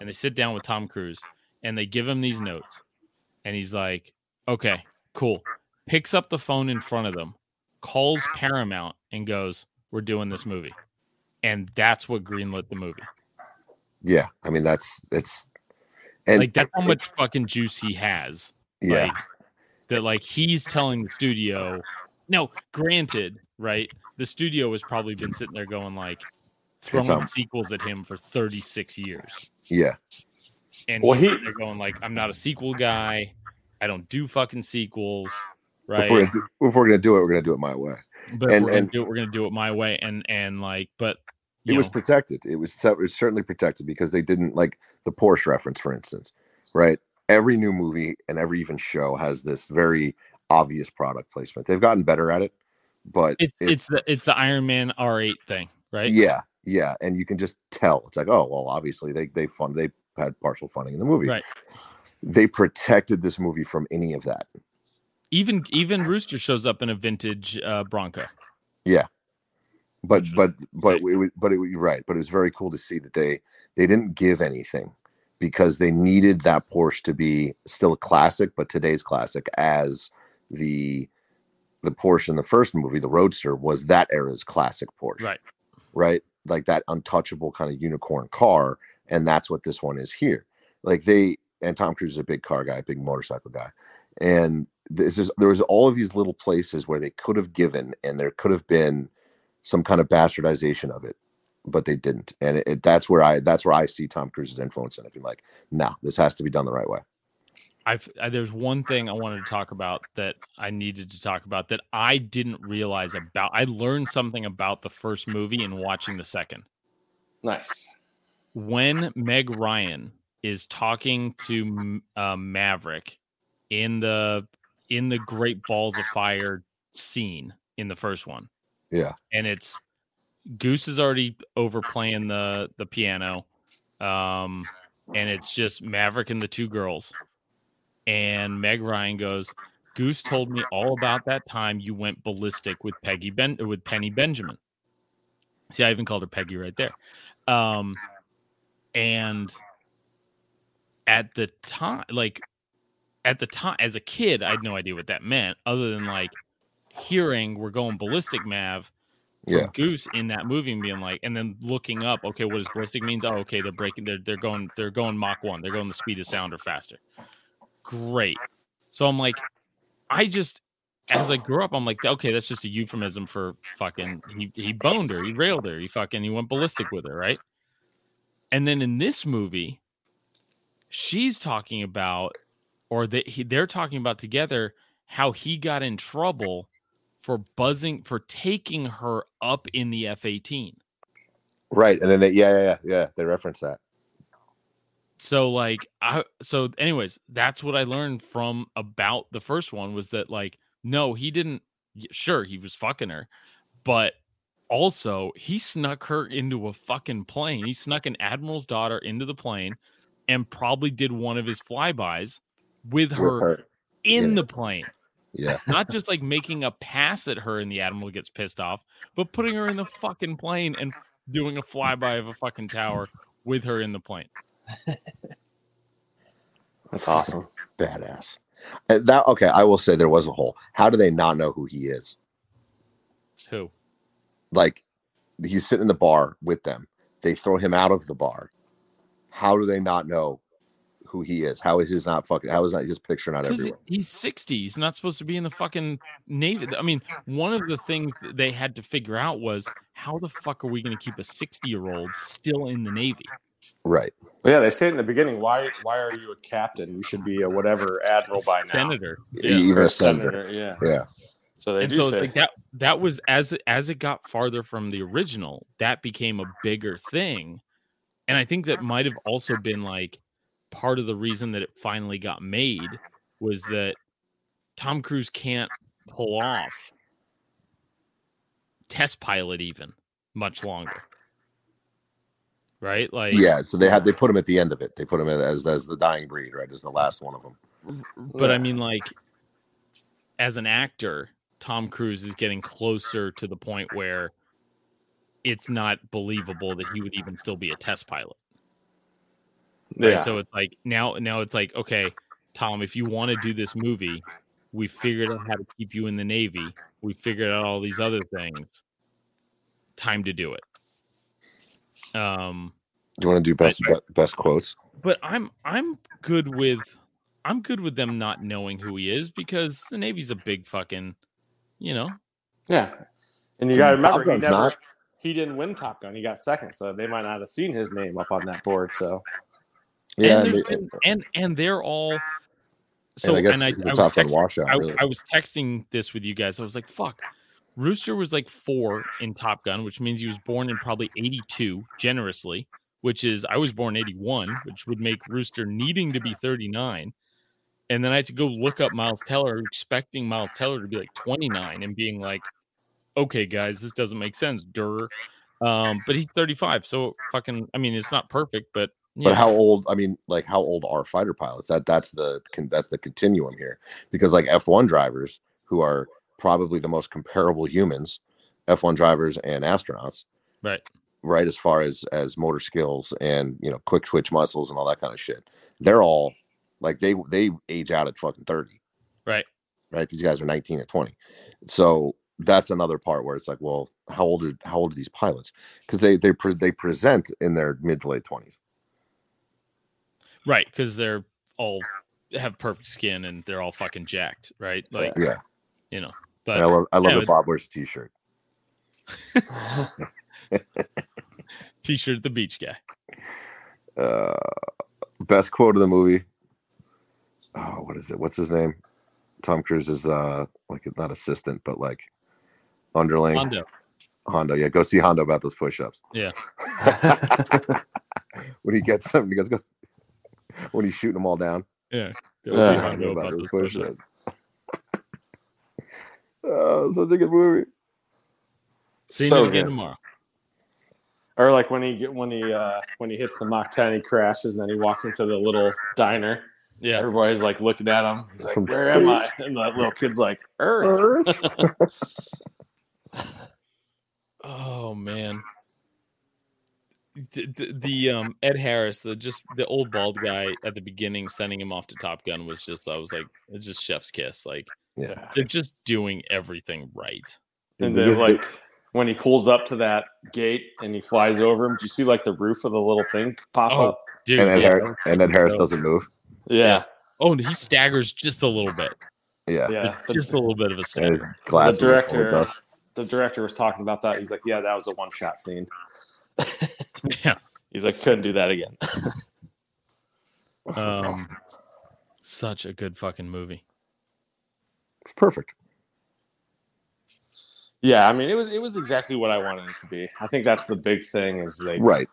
and they sit down with Tom Cruise and they give him these notes, and he's like, "Okay, cool." Picks up the phone in front of them, calls Paramount, and goes, "We're doing this movie," and that's what greenlit the movie. Yeah. I mean, that's it's. And like that's how much fucking juice he has. Yeah. Like, that like he's telling the studio. No, granted, right? The studio has probably been sitting there going like throwing um, sequels at him for 36 years. yeah. And Well, he's he- there going like, I'm not a sequel guy. I don't do fucking sequels. If Right. we're, gonna do, if we're gonna do it, we're gonna do it my way. but if and- we're gonna do it, we're gonna do it my way. And and like, but It was know, protected. It was, it was certainly protected because they didn't like the Porsche reference, for instance, right? Every new movie and every even show has this very obvious product placement. They've gotten better at it, but it's it's the it's the Iron Man R8 thing, right? yeah, yeah, and you can just tell. It's like, oh well, obviously they they fund they had partial funding in the movie. Right. They protected this movie from any of that. Even even Rooster shows up in a vintage uh, Bronco. Mm-hmm. but but but it, was- but it, you're right but it was very cool to see that they they didn't give anything because they needed that Porsche to be still a classic but today's classic as the the Porsche in the first movie the Roadster was that era's classic Porsche Right. right? Like that untouchable kind of unicorn car and that's what this one is here. Like they and Tom Cruise is a big car guy big motorcycle guy and this is there was all of these little places where they could have given and there could have been some kind of bastardization of it but they didn't and it, it- that's where i that's where i see tom cruise's influence in it being like no this has to be done the right way I've I, there's one thing I wanted to talk about that I needed to talk about that I didn't realize about. I learned something about the first movie in watching the second. Nice. When Meg Ryan is talking to uh, Maverick in the in the Great Balls of Fire scene in the first one, yeah and it's Goose is already overplaying the the piano, um, and it's just Maverick and the two girls. And Meg Ryan goes, "Goose told me all about that time you went ballistic with Peggy Ben with Penny Benjamin." See, I even called her Peggy right there. Um, and at the time, like at the time, as a kid, I had no idea what that meant, other than like hearing "We're going ballistic, Mav." Yeah. Goose in that movie and being like, and then looking up, okay, what does ballistic means? Oh, okay, they're breaking, they're they're going, they're going Mach one, they're going the speed of sound or faster. Great. So I'm like, I just, as I grew up, I'm like, okay, that's just a euphemism for fucking. He he boned her, he railed her, he fucking, he went ballistic with her, right? And then in this movie, she's talking about, or they he, they're talking about together how he got in trouble for buzzing for taking her up in the F-18. right and then they yeah yeah yeah, yeah they reference that So like I so anyways, that's what I learned from about the first one was that like no, he didn't sure he was fucking her, but also he snuck her into a fucking plane. He snuck an admiral's daughter into the plane and probably did one of his flybys with With her her. in yeah. the plane. Yeah <laughs> not just like making a pass at her and the admiral gets pissed off, but putting her in the fucking plane and doing a flyby of a fucking tower with her in the plane. That's awesome. badass eh, that okay i will say there was a hole how do they not know who he is Who? like he's sitting in the bar with them they throw him out of the bar how do they not know who he is how is his not fucking how is not his picture not Because everywhere he's 60. He's not supposed to be in the fucking Navy. I mean, one of the things that they had to figure out was how the fuck are we going to keep a 60 year old still in the Navy? right Well, yeah, they say it in the beginning. Why? Why are you a captain? You should be a whatever admiral by now. Senator. Yeah. even a senator senator. Yeah. yeah So they and do so say like that that was as as it got farther from the original that became a bigger thing and i think that might have also been like part of the reason that it finally got made was that tom cruise can't pull off test pilot even much longer right? Like Yeah, so they had they put him at the end of it. They put him as as the dying breed, right? As the last one of them. but I mean, like, as an actor, Tom Cruise is getting closer to the point where it's not believable that he would even still be a test pilot. Right? Yeah. So it's like now, now it's like, okay, Tom, if you want to do this movie, we figured out how to keep you in the Navy. We figured out all these other things. Time to do it. Um, you want to do best be- best quotes? but I'm I'm good with I'm good with them not knowing who he is because the Navy's a big fucking, you know. Yeah. And you got to remember, Top he, Gun's never, not. he didn't win Top Gun. He got second, so they might not have seen his name up on that board. So Yeah, and, and, they- been- and and they're all so and I guess and I, I was washout. I, Really. I was texting this with you guys. I was like, fuck. Rooster was like four in Top Gun, which means he was born in probably 82, generously, which is I was born 81, which would make Rooster needing to be 39. And then I had to go look up Miles Teller, expecting Miles Teller to be like 29 and being like, okay, guys, this doesn't make sense. Dur. Um, but he's 35. So fucking, I mean, it's not perfect, but But how old? I mean, like how old are fighter pilots? That that's the that's the continuum here, because like F one drivers, who are probably the most comparable humans, F one drivers and astronauts, right. right? As far as as motor skills and you know quick twitch muscles and all that kind of shit, they're all like they they age out at fucking thirty, Right. right? These guys are nineteen at twenty, so that's another part where it's like, well, how old are how old are these pilots? Because they they pre- they present in their mid to late twenties. Right, because they're all have perfect skin and they're all fucking jacked, right? Like Yeah, you know. and I love I love yeah, that it- Bob wears a t-shirt. <laughs> t-shirt the beach guy. uh best quote of the movie oh what is it what's his name tom cruise is uh like not assistant but like underling Hondo. hondo yeah go see hondo about those push-ups Yeah. <laughs> when he gets something, he goes go <laughs> when he's shooting them all down Yeah. Go Yeah. see Hondo about about those those push-ups. push-ups oh such a good movie See so you again good. tomorrow. Or like when he get when he uh when he hits the Mach 10, he crashes, and then he walks into the little diner. Yeah. Everybody's like looking at him. He's like, From "Where am I?" And the little kid's like, "Earth." <laughs> <laughs> Oh man. The, the, the um Ed Harris, the just the old bald guy at the beginning sending him off to Top Gun was just I was like it's just chef's kiss. Like yeah they're just doing everything right. And They then like when he pulls up to that gate and he flies over him, do you see like the roof of the little thing pop Oh, up? Dude, and Ed, yeah, Harris, and Ed Harris doesn't move Yeah, Oh, and he staggers just a little bit. yeah, yeah. Just a little bit of a and stagger. glasses are director- the director was talking about that. He's like, "Yeah, that was a one shot scene." <laughs> <laughs> Yeah. He's like, "Couldn't do that again." <laughs> Um, awesome. Such a good fucking movie. it's perfect yeah, I mean, it was it was exactly what I wanted it to be. I think that's the big thing. Is like, right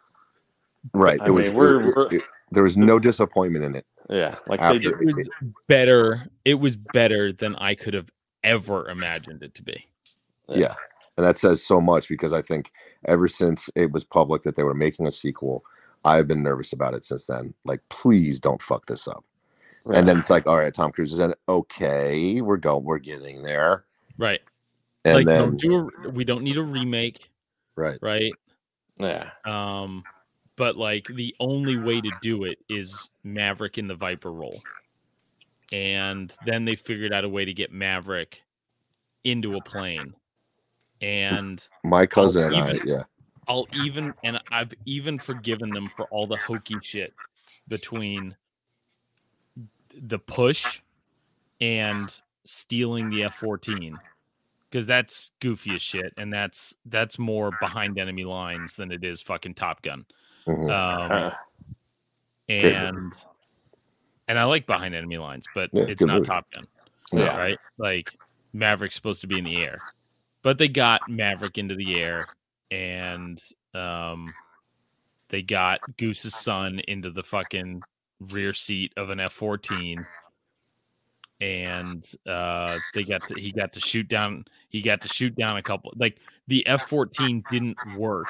right I it was we're- it- we're- it- there was no disappointment in it yeah, like they It was better. It was better than I could have ever imagined it to be. Yeah. And that says so much because I think ever since it was public that they were making a sequel, I've been nervous about it since then. Like, please don't fuck this up. And then it's like, all right, Tom Cruise is in it. Okay, we're going, we're getting there. Right. And like then, don't do a we don't need a remake, right, right? yeah, Um but like the only way to do it is Maverick in the Viper role. And then they figured out a way to get Maverick into a plane. And my cousin and I, yeah, I'll even and I've even forgiven them for all the hokey shit between the push and stealing the F-14 because that's goofy as shit and that's that's more behind enemy lines than it is fucking Top Gun. mhm. Um, <laughs> and and I like behind enemy lines, but Yeah, it's not movie. Top Gun yeah, right? Like Maverick's supposed to be in the air, but they got Maverick into the air, and um, they got Goose's son into the fucking rear seat of an F fourteen, and uh, they got to he got to shoot down he got to shoot down a couple like the F fourteen didn't work,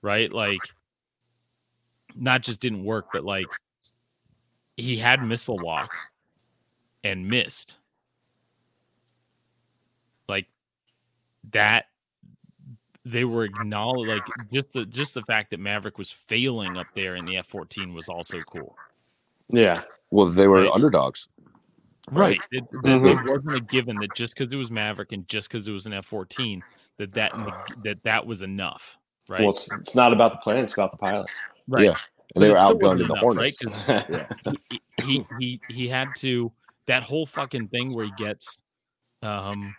right? Like not just didn't work, but like he had missile lock and missed. Like that they were acknowledged like just the just the fact that Maverick was failing up there in the F fourteen was also cool. Yeah. Well, they were Right. underdogs. Right. It, that Mhm. It wasn't a given that just because it was Maverick and just because it was an F fourteen that that that that was enough. Right. Well, it's, it's not about the plane; it's about the pilot. right. Yeah. And they it were outgunned in the enough, Hornets. right? 'Cause <laughs> he, he he he had to that whole fucking thing where he gets um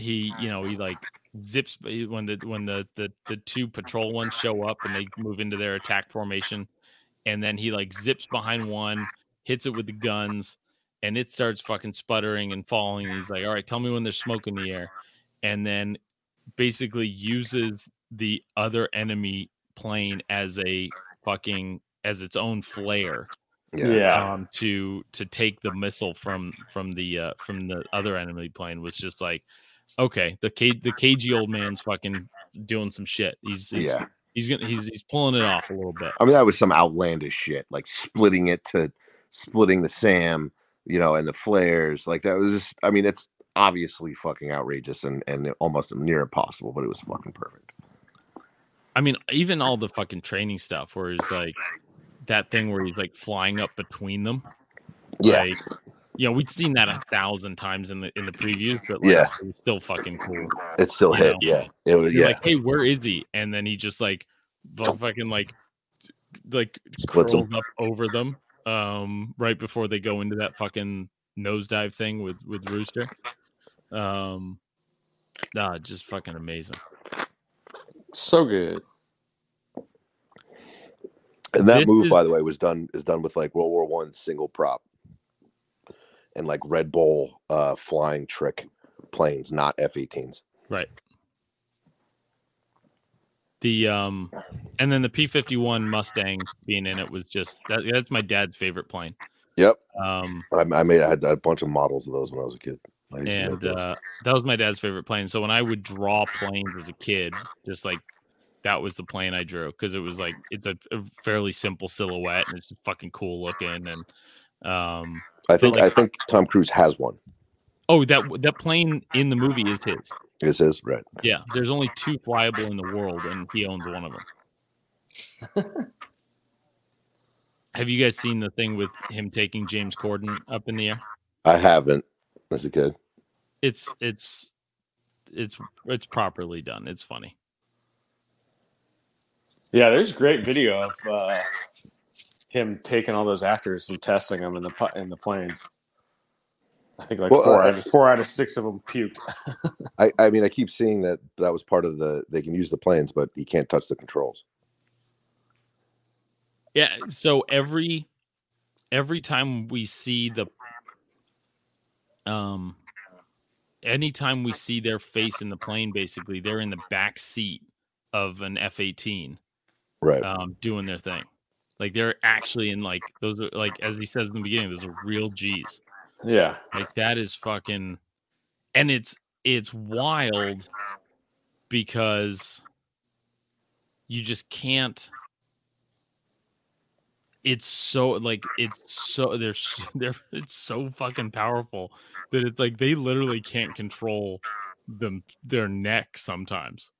he you know he like zips when the when the the the two patrol ones show up and they move into their attack formation and then he like zips behind one hits it with the guns and it starts fucking sputtering and falling and he's like all right tell me when there's smoke in the air and then basically uses the other enemy plane as a fucking as its own flare Yeah. Yeah. um to to take the missile from from the uh from the other enemy plane was just like okay the K, the cagey old man's fucking doing some shit he's, he's Yeah. he's gonna he's he's pulling it off a little bit I mean, that was some outlandish shit, like splitting it to splitting the SAM, you know, and the flares. Like that was just, I mean, it's obviously fucking outrageous and, and almost near impossible, but it was fucking perfect. i mean even all the fucking training stuff where he's like that thing where he's like flying up between them Yeah. like, you know we'd seen that a thousand times in the in the previews but like, Yeah. it was still fucking cool It still You hit. know? Yeah. It was, You're yeah. like, hey, where is he? And then he just like, fu- fucking like, like Splits 'em. curls up over them, um, right before they go into that fucking nosedive thing with with Rooster. Um, nah, just fucking amazing. So good. And that This move, is- by the way, was done is done with like World War One single prop and like Red Bull uh, flying trick planes, not F-18s. Right. The um, and then the P fifty one Mustang being in it was just that, that's my dad's favorite plane. Yep, Um, I, I made I had a bunch of models of those when I was a kid. I used to make and uh, that was my dad's favorite plane. So when I would draw planes as a kid, just like that was the plane I drew because it was like it's a, a fairly simple silhouette and it's just fucking cool looking. And um, I think like- I think Tom Cruise has one. oh, that that plane in the movie is his. Is his right? Yeah, there's only two flyable in the world, and he owns one of them. <laughs> Have you guys seen the thing with him taking James Corden up in the air? I haven't. Is it good? It's it's it's it's properly done. It's funny. Yeah, there's great video of uh, him taking all those actors and testing them in the in the planes. I think like Well, four uh, out of four out of six of them puked. <laughs> I, I mean, I keep seeing that that was part of the. They can use the planes, but he can't touch the controls. Yeah. So every every time we see the um anytime we see their face in the plane, basically they're in the back seat of an F eighteen, Right. um, doing their thing. Like they're actually in like those are like as he says in the beginning, those are real G's. Yeah, Like that is fucking and it's it's wild because you just can't it's so like it's so they're <laughs> they're it's so fucking powerful that it's like they literally can't control them their neck sometimes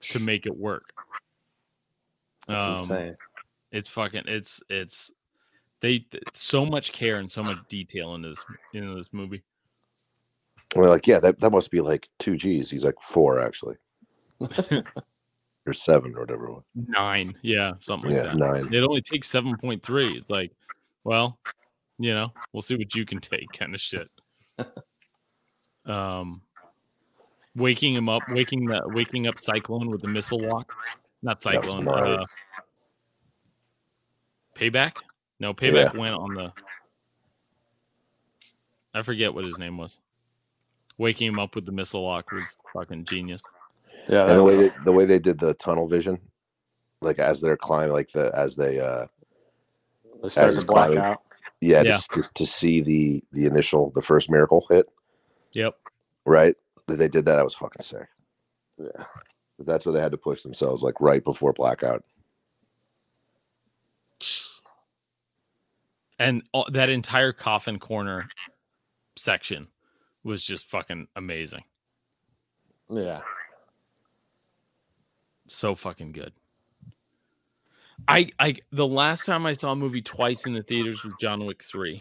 to make it work. that's Um, insane. It's fucking it's it's they so much care and so much detail in this in this movie. And we're like, yeah, that, that must be like two G's. He's like four actually, <laughs> or seven or whatever. Nine, yeah, something like yeah, that. nine. It only takes seven point three. It's like, well, you know, we'll see what you can take, kind of shit. <laughs> um, waking him up, waking the waking up Cyclone with the missile lock, not Cyclone. Uh, payback? No, payback went on the. I forget what his name was. Waking him up with the missile lock was fucking genius. Yeah, And the way they, the way they did the tunnel vision, like as they're climbing, like the as they uh they started as to black out. yeah, Yeah. Just, just to see the the initial the first miracle hit, Yep. right? They did that. That was fucking sick. Yeah. But that's where they had to push themselves, like right before blackout. And all, that entire coffin corner section was just fucking amazing. Yeah. So fucking good. I I the last time I saw a movie twice in the theaters was John Wick 3.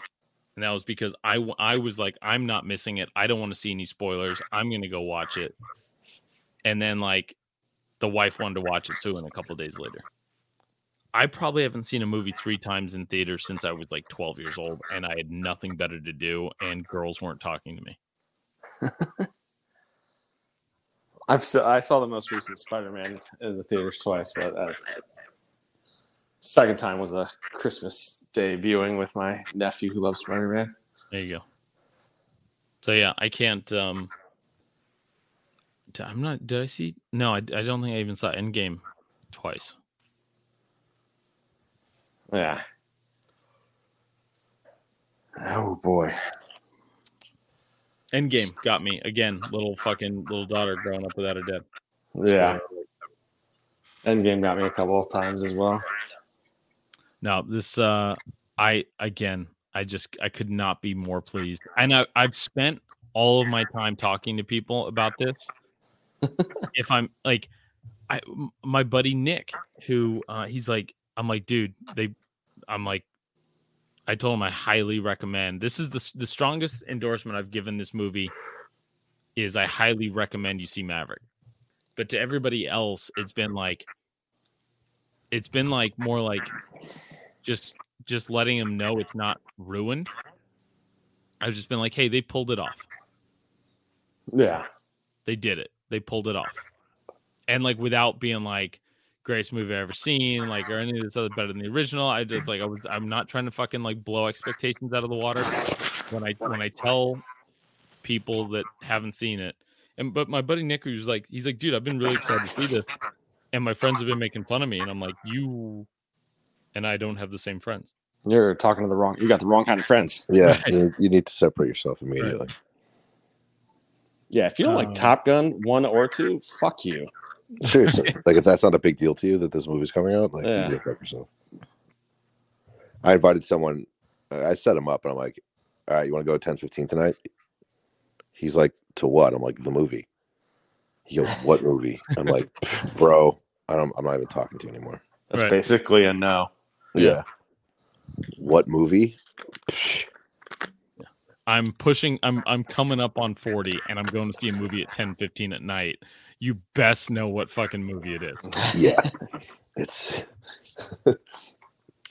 And that was because I I was like I'm not missing it. I don't want to see any spoilers. I'm going to go watch it. And then like the wife wanted to watch it too and a couple days later. I probably haven't seen a movie 3 times in theaters since I was like 12 years old and I had nothing better to do and girls weren't talking to me. <laughs> I've se- I saw the most recent Spider-Man in the theaters twice, but uh, second time was a Christmas Day viewing with my nephew who loves Spider-Man. There you go. So yeah, I can't. um I'm not. Did I see? No, I, I don't think I even saw Endgame twice. Yeah. Oh boy. Endgame got me again. Little fucking little daughter growing up without a dad. Yeah. Endgame got me a couple of times as well. No, this. uh I again. I just I could not be more pleased. And I, I've spent all of my time talking to people about this. <laughs> if I'm like, I my buddy Nick, who uh, he's like, I'm like, dude, they, I'm like, I told him I highly recommend. This is the the strongest endorsement I've given this movie. Is I highly recommend you see Maverick, but to everybody else, it's been like, it's been like more like, just just letting them know it's not ruined. I've just been like, hey, they pulled it off. Yeah. They did it. They pulled it off. And like without being like greatest movie I've ever seen, like or any of this other better than the original. I just like I was I'm not trying to fucking like blow expectations out of the water when I when I tell people that haven't seen it. And but my buddy Nick was like, he's like, dude, I've been really excited to see this. And my friends have been making fun of me, and I'm like, you and I don't have the same friends. You're talking to the wrong you got the wrong kind of friends. <laughs> Yeah, Right. you, you need to separate yourself immediately. Yeah, if you don't Um, like Top Gun one or two, fuck you. Seriously, <laughs> like if that's not a big deal to you that this movie's coming out, like Yeah. you go fuck yourself. I invited someone. I I set him up, and I'm like, "All right, you want to go at ten fifteen tonight?" He's like, "To what?" I'm like, "The movie." He goes, "What movie?" I'm like, <laughs> "Bro, I don't. I'm not even talking to you anymore." That's Right. basically a no. Yeah. What movie? I'm pushing I'm I'm coming up on 40 and I'm going to see a movie at 10:15 at night. You best know what fucking movie it is. <laughs> Yeah, it's. <laughs> yeah,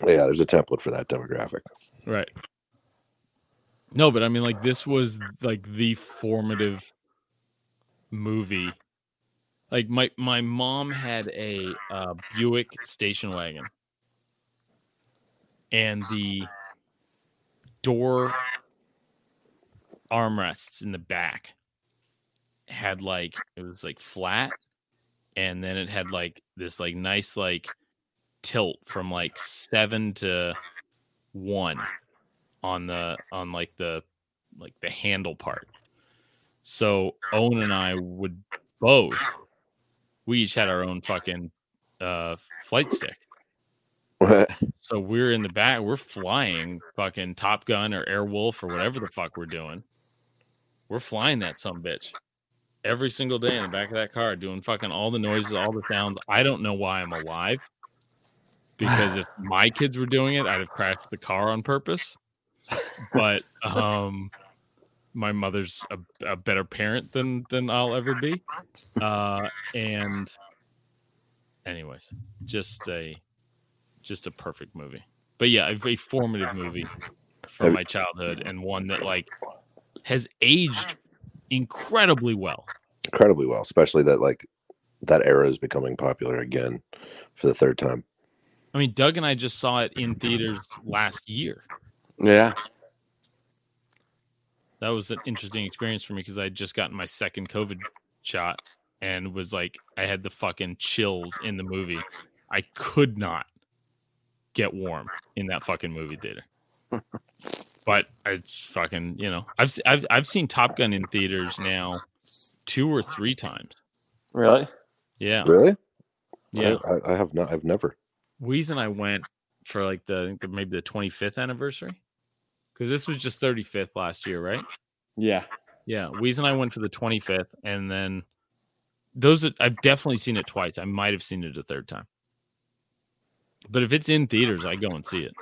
there's a template for that demographic. Right. No, but I mean like this was like the formative movie. Like my my mom had a uh, Buick station wagon. And the door armrests in the back had like it was like flat and then it had like this like nice like tilt from like 7 to 1 on the on like the like the handle part. So Owen and I would both we each had our own fucking uh flight stick. What? So we're in the back, we're flying fucking Top Gun or Airwolf or whatever the fuck we're doing. We're flying that some bitch every single day in the back of that car, doing fucking all the noises, all the sounds. I don't know why I'm alive. Because if <sighs> my kids were doing it, I'd have crashed the car on purpose. But um my mother's a, a better parent than than I'll ever be. Uh and anyways, just a just a perfect movie. But yeah, a, very formative movie from my childhood and one that like has aged incredibly well. Incredibly well, especially that like that era is becoming popular again for the third time. I mean, Doug and I just saw it in theaters last year. Yeah. That was an interesting experience for me because I had just gotten my second COVID shot and was like, I had the fucking chills in the movie. I could not get warm in that fucking movie theater. <laughs> but I fucking you know I've I've I've seen Top Gun in theaters now two or three times. Really? Yeah, Really? yeah. I, I, I have not. I've never. Weeze and I went for like the, the maybe the 25th anniversary? Because this was just 35th last year, right? Yeah. Yeah, Weez and I went for the 25th, and then those are, I've definitely seen it twice. I might have seen it a third time. But if it's in theaters, I go and see it.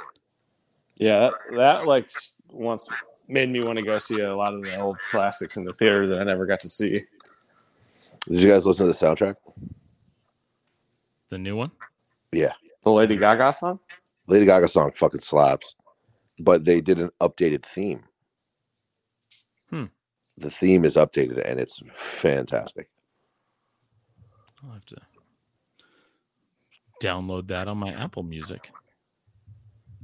Yeah, that, that like once made me want to go see a lot of the old classics in the theater that I never got to see. Did you guys listen to the soundtrack? The new one. Yeah, The Lady Gaga song? Lady Gaga song fucking slaps, but they did an updated theme. Hmm. The theme is updated and it's fantastic. I'll have to download that on my Apple Music.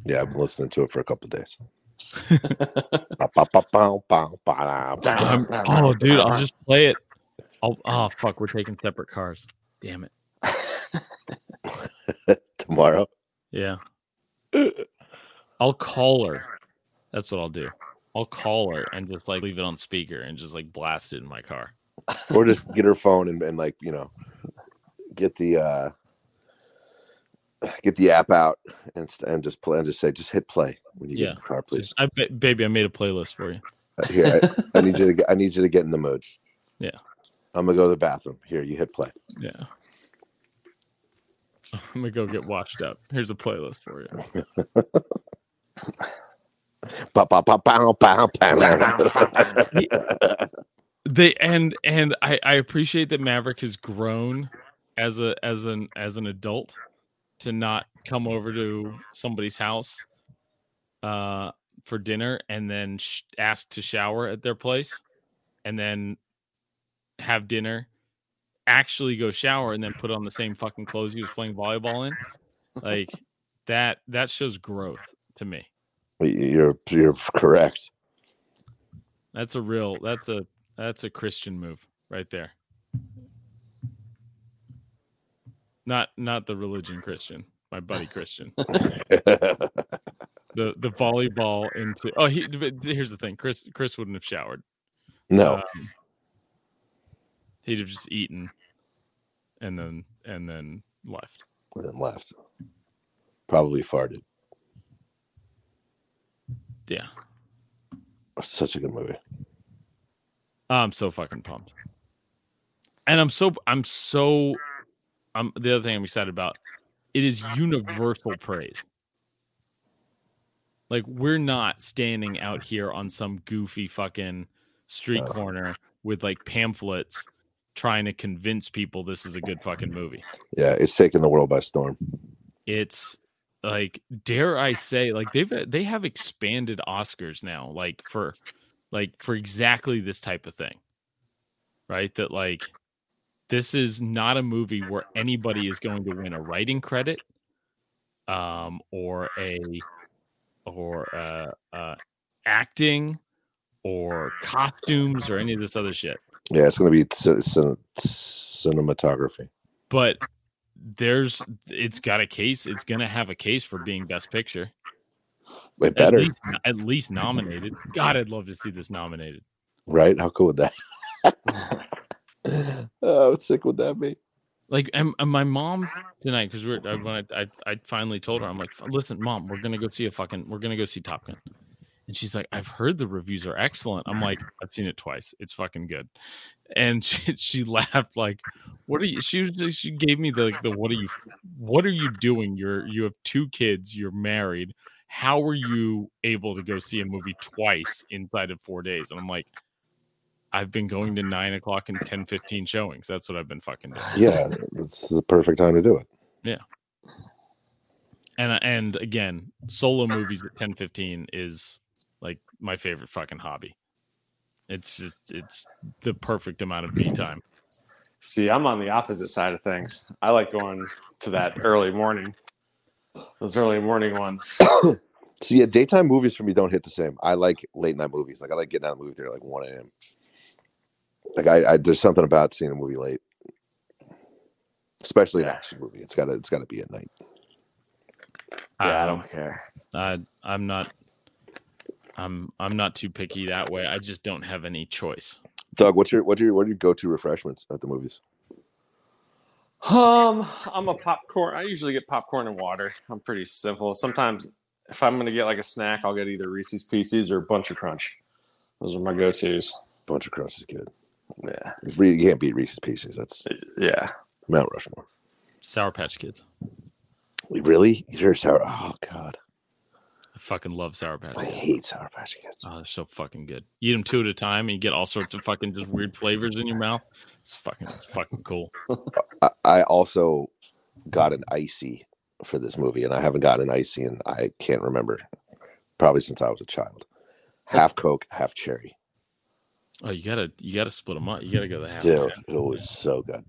Yeah, I've been listening to it for a couple of days. <laughs> I'm- oh, dude, I'll just play it. I'll, oh, fuck, we're taking separate cars. Damn it. <laughs> tomorrow. Yeah. I'll call her. That's what I'll do. I'll call her and just like leave it on speaker and just like blast it in my car. or just get her phone and, and like you know get the uh get the app out and and just play and just say just hit play when you Yeah. get in the car please I baby, I made a playlist for you. Uh, here I, I need you to <laughs> get i need you to get in the mood Yeah. i'm gonna go to the bathroom here you hit play Yeah. <laughs> I'm gonna go get washed up. Here's a playlist for you. <laughs> They and and I, I appreciate that Maverick has grown as a as an as an adult to not come over to somebody's house uh for dinner and then sh- ask to shower at their place and then have dinner actually go shower and then put on the same fucking clothes he was playing volleyball in. Like that that shows growth to me. You're you're correct. That's a real that's a that's a christian move right there not not the religion christian my buddy christian. The the volleyball into oh he here's the thing chris chris wouldn't have showered. No. Um, he'd have just eaten and then and then left. And then left. Probably farted. Yeah. Such a good movie. I'm so fucking pumped. And i'm so i'm so i'm the other thing i'm excited about it is universal praise. Like we're not standing out here on some goofy fucking street corner with like pamphlets trying to convince people this is a good fucking movie. Yeah it's taking the world by storm. It's like dare i say like they've they have expanded oscars now like for like for exactly this type of thing right? That like this is not a movie where anybody is going to win a writing credit um or a or uh uh acting or costumes or any of this other shit. Yeah it's gonna be c- c- cinematography. But there's it's got a case it's gonna have a case for being best picture. It at better. least, at least nominated. God i'd love to see this nominated. Right? How cool would that <laughs> <laughs> oh how sick would that be like and, and my mom tonight because we're I, when I, I i finally told her i'm like listen mom we're gonna go see a fucking we're gonna go see top gun. And she's like i've heard the reviews are excellent. I'm like i've seen it twice. It's fucking good. And <laughs> she, she laughed like what are you she was just, she gave me the like the what are you what are you doing? You're you have two kids you're married. How are you able to go see a movie twice inside of four days? And i'm like i've been going to nine o'clock and 10 15 showings that's what i've been fucking doing yeah it's the perfect time to do it Yeah. and and again solo movies at 10 15 is like my favorite fucking hobby it's just it's the perfect amount of me time See, I'm on the opposite side of things. I like going to that early morning. Those early morning ones. <coughs> so yeah daytime movies for me don't hit the same i like late night movies like i like getting out of the movie theater like 1 a.m like I, I there's something about seeing a movie late especially an action movie it's gotta it's gotta be at night Yeah, I Um, don't care. I, i'm not i'm i'm not too picky that way i just don't have any choice doug what's your what's your what are your go-to refreshments at the movies Um, I'm a popcorn. I usually get popcorn and water. I'm pretty simple. Sometimes, if I'm gonna get like a snack, I'll get either Reese's Pieces or a Buncha Crunch. Those are my go-tos. Buncha Crunch is good. Yeah, You can't beat Reese's Pieces. That's uh, yeah. Mount Rushmore. Sour Patch Kids. We really? You're sour. Oh God, I fucking love Sour Patch I hate Sour Patch Kids. Oh, they're so fucking good. You eat them two at a time, and you get all sorts of fucking just weird flavors in your mouth. It's fucking, it's fucking cool. <laughs> I, I also got an icy for this movie, and I haven't gotten an icy, and I can't remember. Probably since I was a child. Half Coke, half cherry. Oh, you gotta, you gotta split them up. You gotta go the half. Dude, it was so good.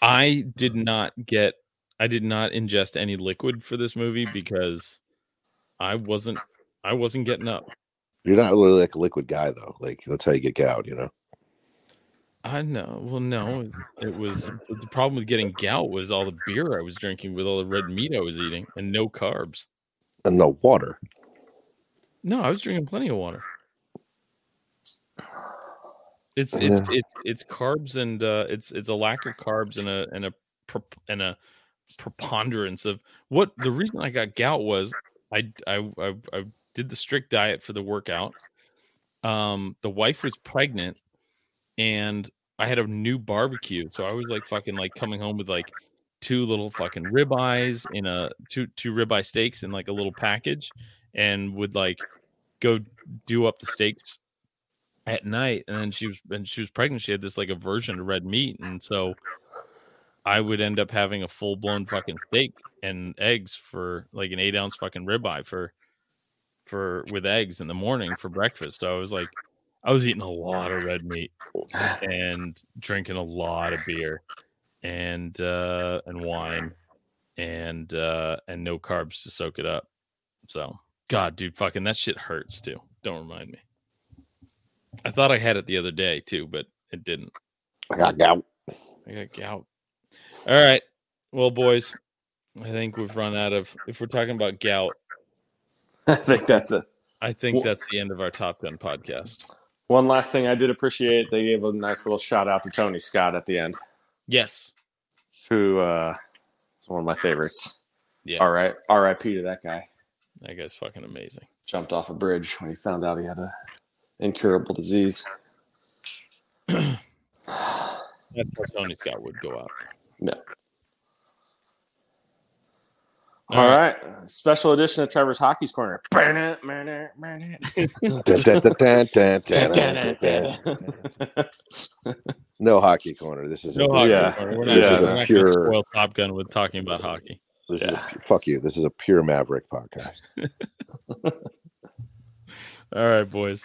I did not get, I did not ingest any liquid for this movie because I wasn't, I wasn't getting up. You're not really like a liquid guy though. Like that's how you get gout, you know. I know. Well, no, it was the problem with getting gout was all the beer I was drinking with all the red meat I was eating and no carbs. And no water. No, I was drinking plenty of water. It's it's Yeah. it's it's carbs and uh, it's it's a lack of carbs and a and a and a preponderance of what the reason I got gout was I I I, I did the strict diet for the workout. Um, the wife was pregnant, and I had a new barbecue, so I was like fucking like coming home with like two little fucking ribeyes in a two two ribeye steaks in like a little package, and would like go do up the steaks at night and then she was and she was pregnant she had this like aversion to red meat and so i would end up having a full-blown fucking steak and eggs for like an eight ounce fucking ribeye for for with eggs in the morning for breakfast so i was like i was eating a lot of red meat <sighs> and drinking a lot of beer and uh and wine and uh and no carbs to soak it up so god dude fucking that shit hurts too don't remind me I thought I had it the other day too, but it didn't. I got gout. I got gout. All right. Well, boys, I think we've run out of. If we're talking about gout, <laughs> I think that's it. I think Well- that's the end of our Top Gun podcast. One last thing I did appreciate, they gave a nice little shout out to Tony Scott at the end, Yes. who uh, is one of my favorites. Yeah. All right, R.I.P. to that guy. That guy's fucking amazing. Jumped off a bridge when he found out he had a incurable disease. That's how Tony Scott would go out. Yeah. All right. Special edition of Trevor's Hockey's Corner. <laughs> No hockey corner. This is No a, hockey. Yeah. corner. We're not, This is we're not pure- going to spoil Top Gun with talking about hockey. this is a, fuck you. This is a pure Maverick podcast. <laughs> All right, boys.